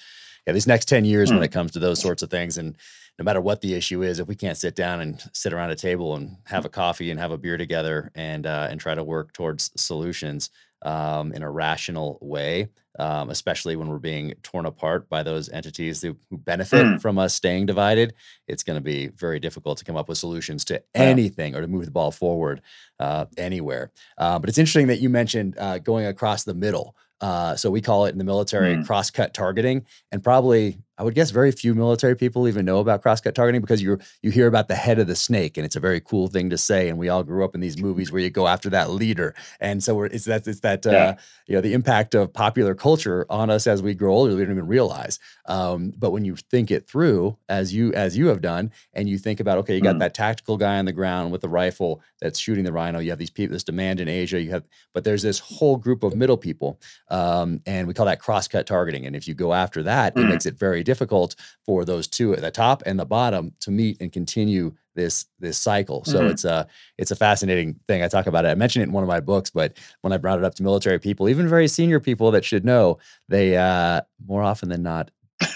yeah, these next ten years mm. when it comes to those sorts of things and no matter what the issue is, if we can't sit down and sit around a table and have a coffee and have a beer together and uh, and try to work towards solutions um, in a rational way, um, especially when we're being torn apart by those entities who, who benefit mm. from us staying divided, it's going to be very difficult to come up with solutions to anything or to move the ball forward uh, anywhere. Uh, but it's interesting that you mentioned uh, going across the middle. Uh, so we call it in the military mm. cross-cut targeting, and probably I would guess very few military people even know about cross-cut targeting because you you hear about the head of the snake, and it's a very cool thing to say. And we all grew up in these movies where you go after that leader, and so it's that it's that uh, yeah. uh, you know the impact of popular culture on us as we grow older. We don't even realize. Um, but when you think it through, as you as you have done, and you think about okay, you got mm. that tactical guy on the ground with the rifle that's shooting the rhino. You have these people, this demand in Asia. You have, but there's this whole group of middle people, um, and we call that cross-cut targeting. And if you go after that, mm. it makes it very difficult for those two at the top and the bottom to meet and continue this this cycle. So mm-hmm. it's a it's a fascinating thing. I talk about it. I mentioned it in one of my books, but when I brought it up to military people, even very senior people that should know, they uh, more often than not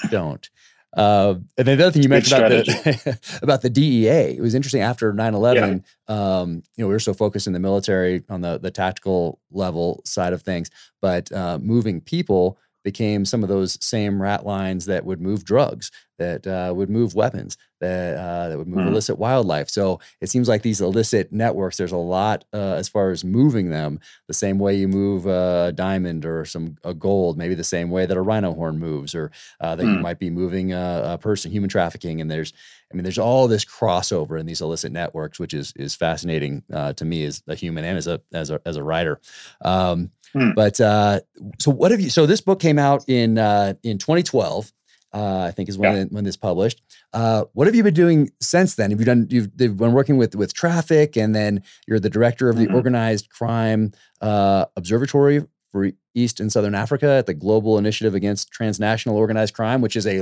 don't. Uh, and the other thing you mentioned about the, about the DEA, it was interesting after 9-11, um, you know, we were so focused in the military on the, the tactical level side of things, but uh, moving people became some of those same rat lines that would move drugs, that uh, would move weapons, that uh, that would move mm. illicit wildlife. So it seems like these illicit networks. There's a lot uh, as far as moving them. The same way you move a diamond or some a gold, maybe the same way that a rhino horn moves, or uh, that mm. you might be moving a, a person, human trafficking. And there's I mean, there's all this crossover in these illicit networks, which is is fascinating uh, to me as a human and as a as a as a writer. Um, Hmm. But uh, so what have you? So this book came out in uh, in 2012. Uh, I think is when yeah. when this published. Uh, what have you been doing since then? Have you done? You've been working with with traffic, and then you're the director of the mm-hmm. Organized Crime uh, Observatory for East and Southern Africa at the Global Initiative Against Transnational Organized Crime, which is a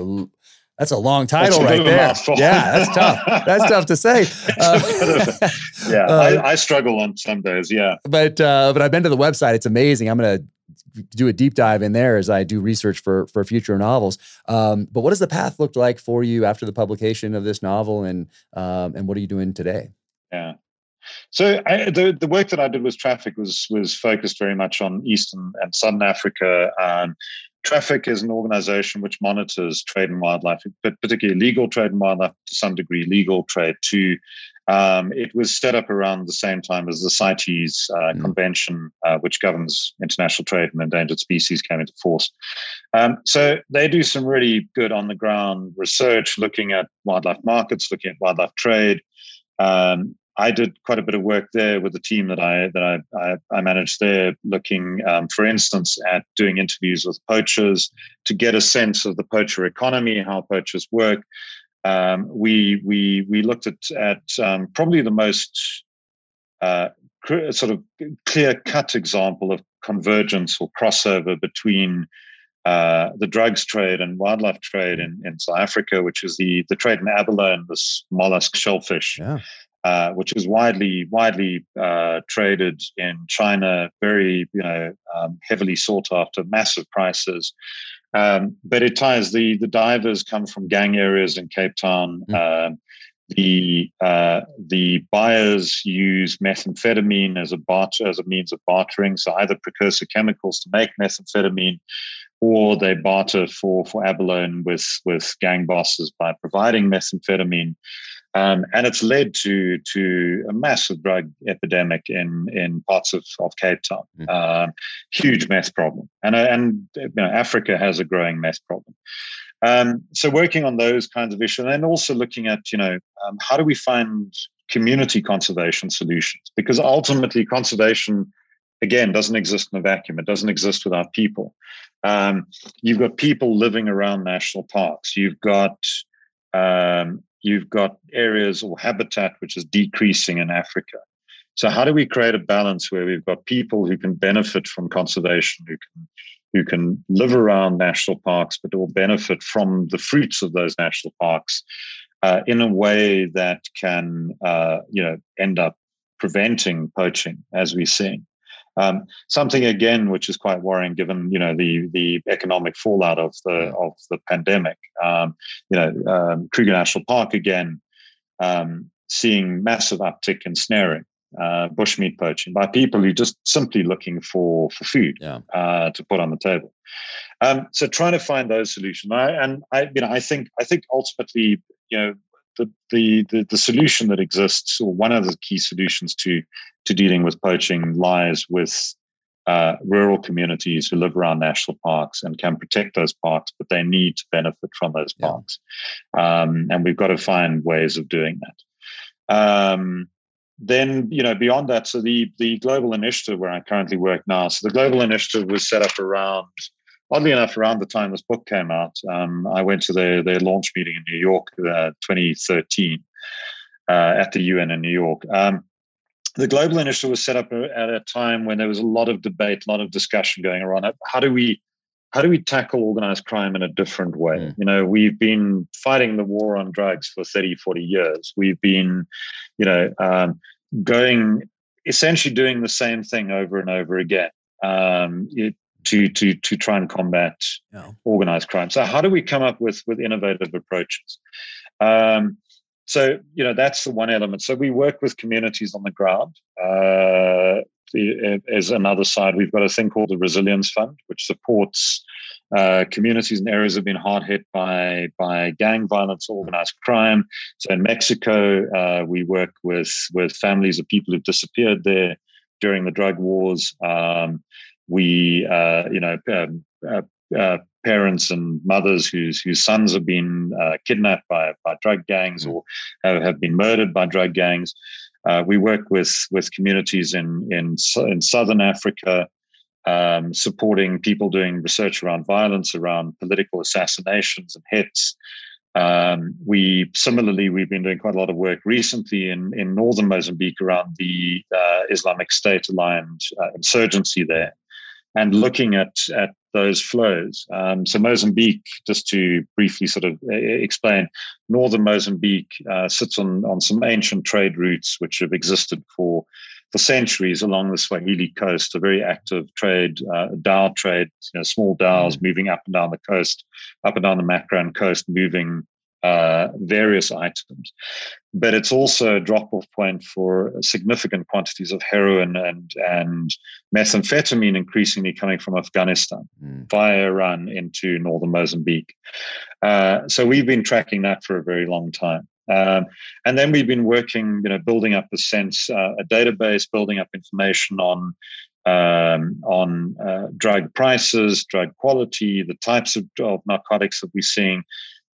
that's a long title right there. Yeah, that's tough. That's tough to say. Uh, yeah, uh, I, I, struggle on some days. Yeah, but uh, but I've been to the website. It's amazing. I'm going to do a deep dive in there as I do research for for future novels. Um, but what does the path look like for you after the publication of this novel, and um, and what are you doing today? Yeah. So I, the the work that I did with traffic was was focused very much on Eastern and Southern Africa, and Traffic is an organization which monitors trade and wildlife, but particularly legal trade and wildlife to some degree, legal trade too. Um, it was set up around the same time as the CITES uh, mm. Convention, uh, which governs international trade and endangered species, came into force. Um, so they do some really good on the ground research, looking at wildlife markets, looking at wildlife trade, um, I did quite a bit of work there with the team that I that I I, I managed there, looking, um, for instance, at doing interviews with poachers to get a sense of the poacher economy, how poachers work. Um, we we we looked at at um, probably the most uh, sort of clear cut example of convergence or crossover between uh, the drugs trade and wildlife trade in, in South Africa, which is the the trade in abalone, this mollusk shellfish. Yeah. Uh, which is widely widely uh, traded in China, very you know um, heavily sought after, massive prices. Um, but it ties the the divers come from gang areas in Cape Town. Mm. the uh, the buyers use methamphetamine as a barter as a means of bartering, so either precursor chemicals to make methamphetamine, or they barter for for abalone with with gang bosses by providing methamphetamine. Um, and it's led to to a massive drug epidemic in in parts of, of Cape Town. Mm. Uh, huge meth problem, and uh, and you know, Africa has a growing meth problem. Um, so working on those kinds of issues, and also looking at you know um, how do we find community conservation solutions? Because ultimately, conservation again doesn't exist in a vacuum. It doesn't exist without people. Um, you've got people living around national parks. You've got um, you've got areas or habitat which is decreasing in Africa. So, how do we create a balance where we've got people who can benefit from conservation, who can who can live around national parks, but will benefit from the fruits of those national parks uh, in a way that can, uh, you know, end up preventing poaching, as we're seeing. Um, something again, which is quite worrying, given you know the the economic fallout of the of the pandemic. Um, you know, um, Kruger National Park again, um, seeing massive uptick in snaring, uh, bushmeat poaching by people who just simply looking for for food yeah. uh, to put on the table. Um, so trying to find those solutions, I, and I, you know, I think I think ultimately, you know, the, the the the solution that exists, or one of the key solutions to to dealing with poaching, lies with uh, rural communities who live around national parks and can protect those parks, but they need to benefit from those parks, um, and we've got to find ways of doing that. Um, then you know beyond that so the the global initiative where i currently work now so the global initiative was set up around oddly enough, around the time this book came out, um, I went to their, their launch meeting in New York, uh, 2013, uh, at the UN in New York. Um, the global initiative was set up at a time when there was a lot of debate, a lot of discussion going around. How do we how do we tackle organized crime in a different way? Mm. You know, we've been fighting the war on drugs for 30, 40 years. We've been, you know, um, going essentially doing the same thing over and over again. Um, it, to to to try and combat yeah. organized crime. So how do we come up with with innovative approaches? Um, so you know that's the one element. So we work with communities on the ground. Uh, as another side, we've got a thing called the Resilience Fund, which supports uh, communities and areas that have been hard hit by by gang violence, organized crime. So in Mexico, uh, we work with with families of people who've disappeared there during the drug wars. Um, we, uh, you know, um, uh, uh, parents and mothers whose whose sons have been uh, kidnapped by by drug gangs mm. or have, have been murdered by drug gangs. Uh, we work with with communities in in in southern Africa, um, supporting people doing research around violence, around political assassinations and hits. Um, we similarly we've been doing quite a lot of work recently in in northern Mozambique around the uh, Islamic State aligned uh, insurgency there and looking at at those flows. Um, so Mozambique, just to briefly sort of uh, explain, northern Mozambique uh, sits on on some ancient trade routes which have existed for for centuries along the Swahili coast. A very active trade, uh, dhow trade, you know, small dhows mm. moving up and down the coast, up and down the Makran coast, moving uh, various items. But it's also a drop off point for significant quantities of heroin and, and methamphetamine increasingly coming from Afghanistan mm. via Iran into northern Mozambique. Uh, so we've been tracking that for a very long time. Um, and then we've been working, you know, building up a sense, uh, a database, building up information on um, on uh, drug prices, drug quality, the types of, of narcotics that we're seeing,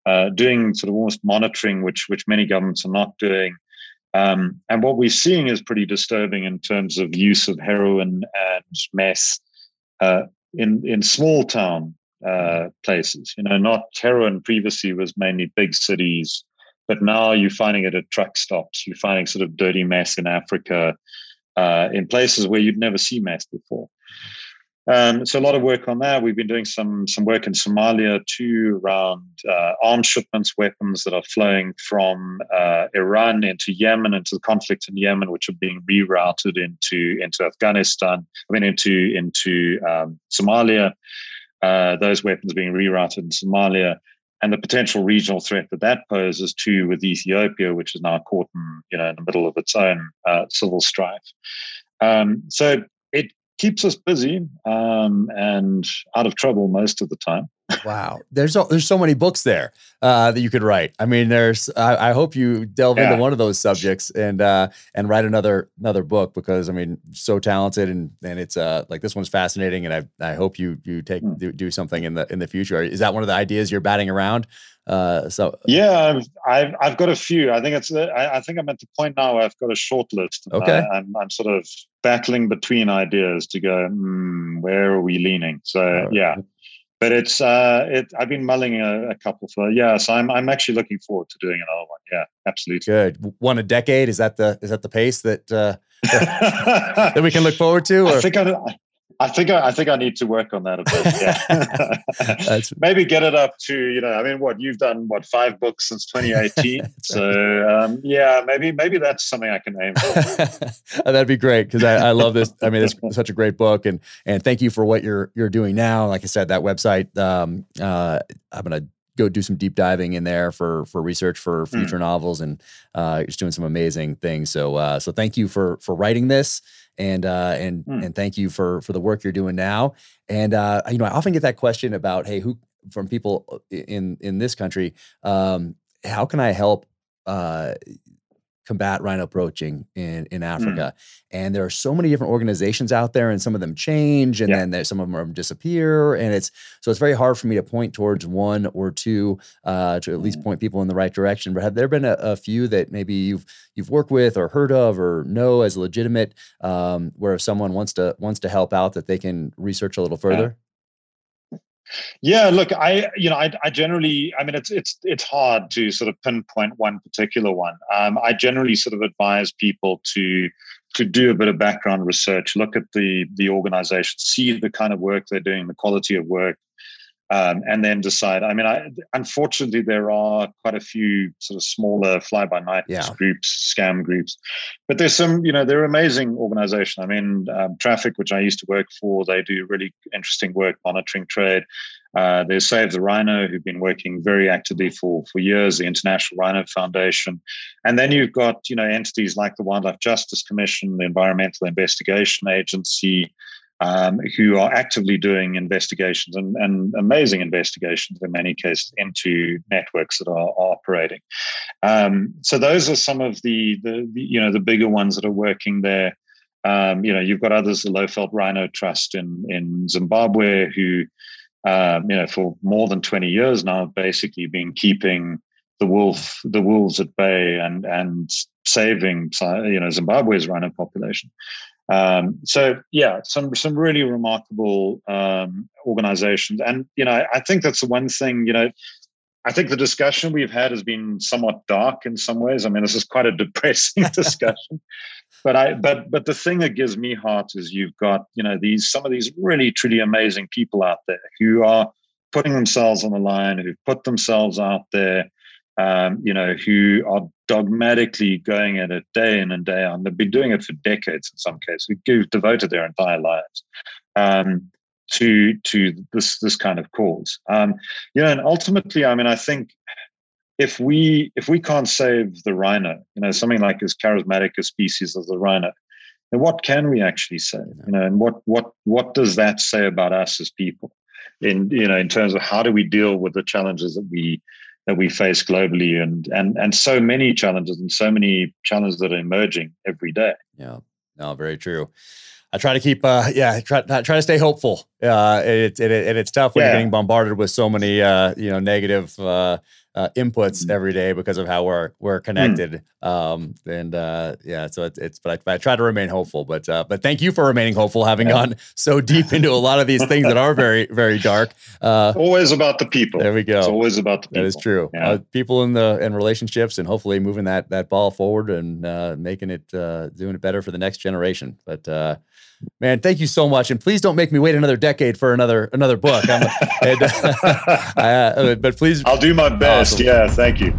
uh, doing sort of almost monitoring, which which many governments are not doing. Um, and what we're seeing is pretty disturbing in terms of use of heroin and meth uh, in in small town uh, places. You know, not heroin previously was mainly big cities, but now you're finding it at truck stops. You're finding sort of dirty meth in Africa, uh, in places where you'd never see meth before. Um, so a lot of work on that. We've been doing some some work in Somalia too around uh, arms shipments, weapons that are flowing from uh, Iran into Yemen, into the conflict in Yemen, which are being rerouted into into Afghanistan. I mean into into um, Somalia. Uh, those weapons being rerouted in Somalia, and the potential regional threat that that poses too with Ethiopia, which is now caught in you know in the middle of its own uh, civil strife. Um, so it keeps us busy um, and out of trouble most of the time. wow, there's so, there's so many books there uh, that you could write. I mean, there's. I, I hope you delve yeah. into one of those subjects and uh, and write another another book because I mean, so talented and and it's uh like this one's fascinating and I I hope you you take mm. do, do something in the in the future. Is that one of the ideas you're batting around? Uh, so yeah, I've, I've, I've got a few. I think it's I, I think I'm at the point now where I've got a short list. Okay, I, am I'm, I'm sort of battling between ideas to go. Mm, where are we leaning? So yeah, but it's uh, it. I've been mulling a, a, couple for yeah. So I'm I'm actually looking forward to doing another one. Yeah, absolutely. Good. One a decade. Is that the is that the pace that uh, that we can look forward to? Or? I think I, I think I, I, think I need to work on that a bit. Yeah, maybe get it up to you know. I mean, what you've done? What five books since 2018? so um, yeah, maybe maybe that's something I can aim for. That'd be great because I, I, love this. I mean, it's such a great book, and and thank you for what you're you're doing now. Like I said, that website. Um, uh, I'm gonna go do some deep diving in there for for research for future mm. novels and uh, just doing some amazing things. So uh, so thank you for for writing this and uh, and mm. and thank you for for the work you're doing now. And uh, you know, I often get that question about hey, who from people uh, in in this country, um, how can I help? Uh, combat rhino poaching in in mm. Africa. Mm. And there are so many different organizations out there, and some of them change, and yeah. then some of them disappear. And it's so it's very hard for me to point towards one or two uh, to at least mm. point people in the right direction. But have there been a, a, few that maybe you've you've worked with or heard of or know as legitimate, um, where if someone wants to wants to help out, that they can research a little further? Yeah. Look, I you know I, I generally I mean it's it's it's hard to sort of pinpoint one particular one. Um, I generally sort of advise people to to do a bit of background research, look at the the organization, see the kind of work they're doing, the quality of work, um, and then decide. I mean, I, unfortunately, there are quite a few sort of smaller fly by night yeah. groups, scam groups, but there's some, you know, they're amazing organization. I mean, um, Traffic, which I used to work for, they do really interesting work monitoring trade. Uh, there's Save the Rhino, who've been working very actively for for years. The International Rhino Foundation, and then you've got you know entities like the Wildlife Justice Commission, the Environmental Investigation Agency, um, who are actively doing investigations and, and, amazing investigations in many cases into networks that are, are operating. Um, so those are some of the, the, the, you know the bigger ones that are working there. Um, you know you've got others, the Lowveld Rhino Trust in in Zimbabwe, who um, you know for more than twenty years now, have basically been keeping the wolf the wolves at bay and and saving you know Zimbabwe's rhino population. Um, so yeah, some some really remarkable um, organizations, and you know, I, I think that's the one thing. You know, I think the discussion we've had has been somewhat dark in some ways. I mean, this is quite a depressing discussion, but I but but the thing that gives me heart is you've got you know these some of these really truly amazing people out there who are putting themselves on the line, who've put themselves out there, um, you know, who are dogmatically going at it day in and day out. They've been doing it for decades in some cases, who've devoted their entire lives um, to to this this kind of cause. Um, you know, and ultimately, I mean, I think if we if we can't save the rhino, you know, something like as charismatic a species as the rhino, then what can we actually save? You know, and what what what does that say about us as people? In you know, in terms of how do we deal with the challenges that we that we face globally and and and so many challenges and so many challenges that are emerging every day. Yeah, no, very true. I try to keep, uh, yeah, try, try to stay hopeful. Uh, it, it, it, it's tough when yeah. you're getting bombarded with so many, uh, you know, negative, uh, uh, inputs mm. every day because of how we're we're mm. connected. Mm. Um, and uh, yeah, so it's, it's but I, I, try to remain hopeful. But uh, but thank you for remaining hopeful, having yeah. gone so deep into a lot of these things that are very very dark. Uh, always about the people. There we go. It's always about the people. That is true. Yeah. Uh, people in the in relationships and hopefully moving that that ball forward and uh, making it uh, doing it better for the next generation. But uh, man, thank you so much, and please don't make me wait another decade for another another book. and, uh, but please, I'll do my best. Awesome. Yeah, thank you.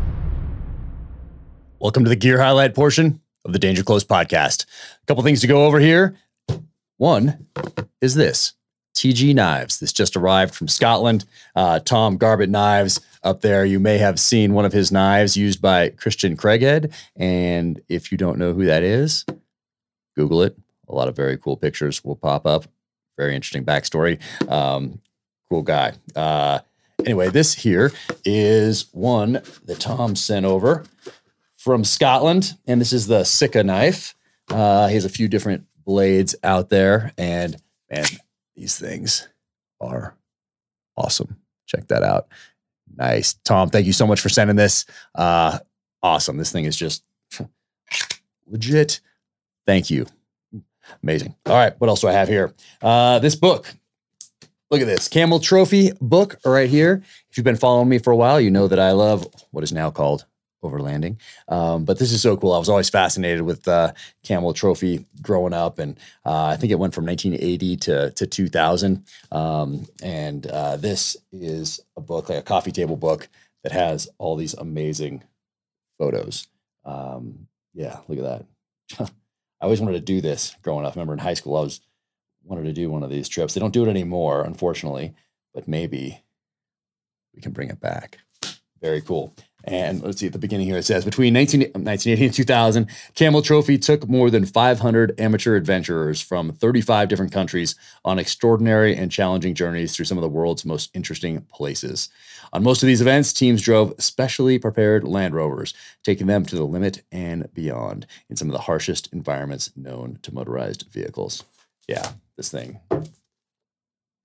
Welcome to the gear highlight portion of the Danger Close podcast. A couple things to go over here. One is this TG Knives. This just arrived from Scotland. Uh, Tom Garbett Knives up there. You may have seen one of his knives used by Christian Craighead. And if you don't know who that is, Google it a lot of very cool pictures will pop up. Very interesting backstory. Um, cool guy. Uh, anyway, this here is one that Tom sent over from Scotland, and this is the Sika knife. Uh, he has a few different blades out there, and man, these things are awesome. Check that out. Nice, Tom. Thank you so much for sending this. Uh, awesome. This thing is just legit. Thank you. Amazing. All right, what else do I have here? Uh, this book. Look at this Camel Trophy book right here. If you've been following me for a while, you know that I love what is now called overlanding. Um, but this is so cool. I was always fascinated with the Camel Trophy growing up, and uh, I think it went from 1980 to to 2000. Um, and uh, this is a book, like a coffee table book, that has all these amazing photos. Um, yeah, look at that. I always wanted to do this growing up. I remember in high school, I was wanted to do one of these trips. They don't do it anymore, unfortunately, but maybe we can bring it back. Very cool. And let's see at the beginning here, it says between 19, 1980 and 2000, Camel Trophy took more than 500 amateur adventurers from 35 different countries on extraordinary and challenging journeys through some of the world's most interesting places. On most of these events, teams drove specially prepared Land Rovers, taking them to the limit and beyond in some of the harshest environments known to motorized vehicles. Yeah, this thing.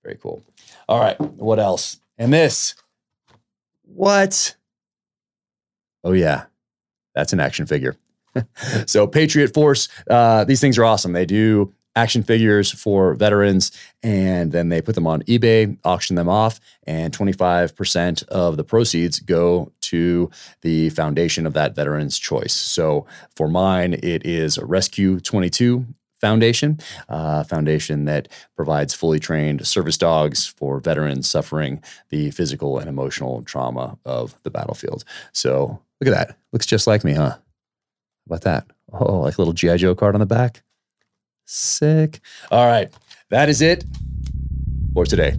Very cool. All right, what else? And this. What? Oh, yeah, that's an action figure. so, Patriot Force, uh, these things are awesome. They do action figures for veterans and then they put them on eBay, auction them off, and 25% of the proceeds go to the foundation of that veteran's choice. So for mine, it is Rescue 22 Foundation, uh, foundation that provides fully trained service dogs for veterans suffering the physical and emotional trauma of the battlefield. So look at that. Looks just like me, huh? About that? Oh, like a little G.I. Joe card on the back. Sick. All right. That is it for today.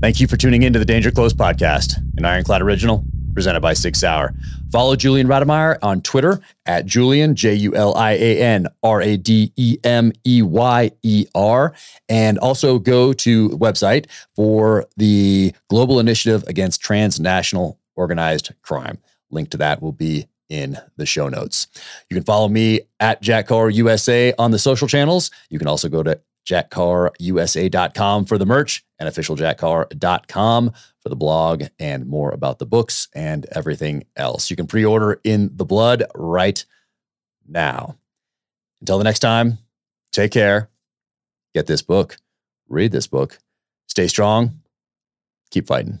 Thank you for tuning in to the Danger Close podcast, an Ironclad original presented by SIG Sauer. Follow Julian Rademeyer on Twitter at Julian, J U L I A N R A D E M E Y E R. And also go to website for the Global Initiative Against Transnational Organized Crime. Link to that will be in the show notes. You can follow me at Jack Carr USA on the social channels. You can also go to jackcarrusa.com for the merch and officialjackcarr.com for the blog and more about the books and everything else. You can pre order in the blood right now. Until the next time, take care. Get this book, read this book, stay strong, keep fighting.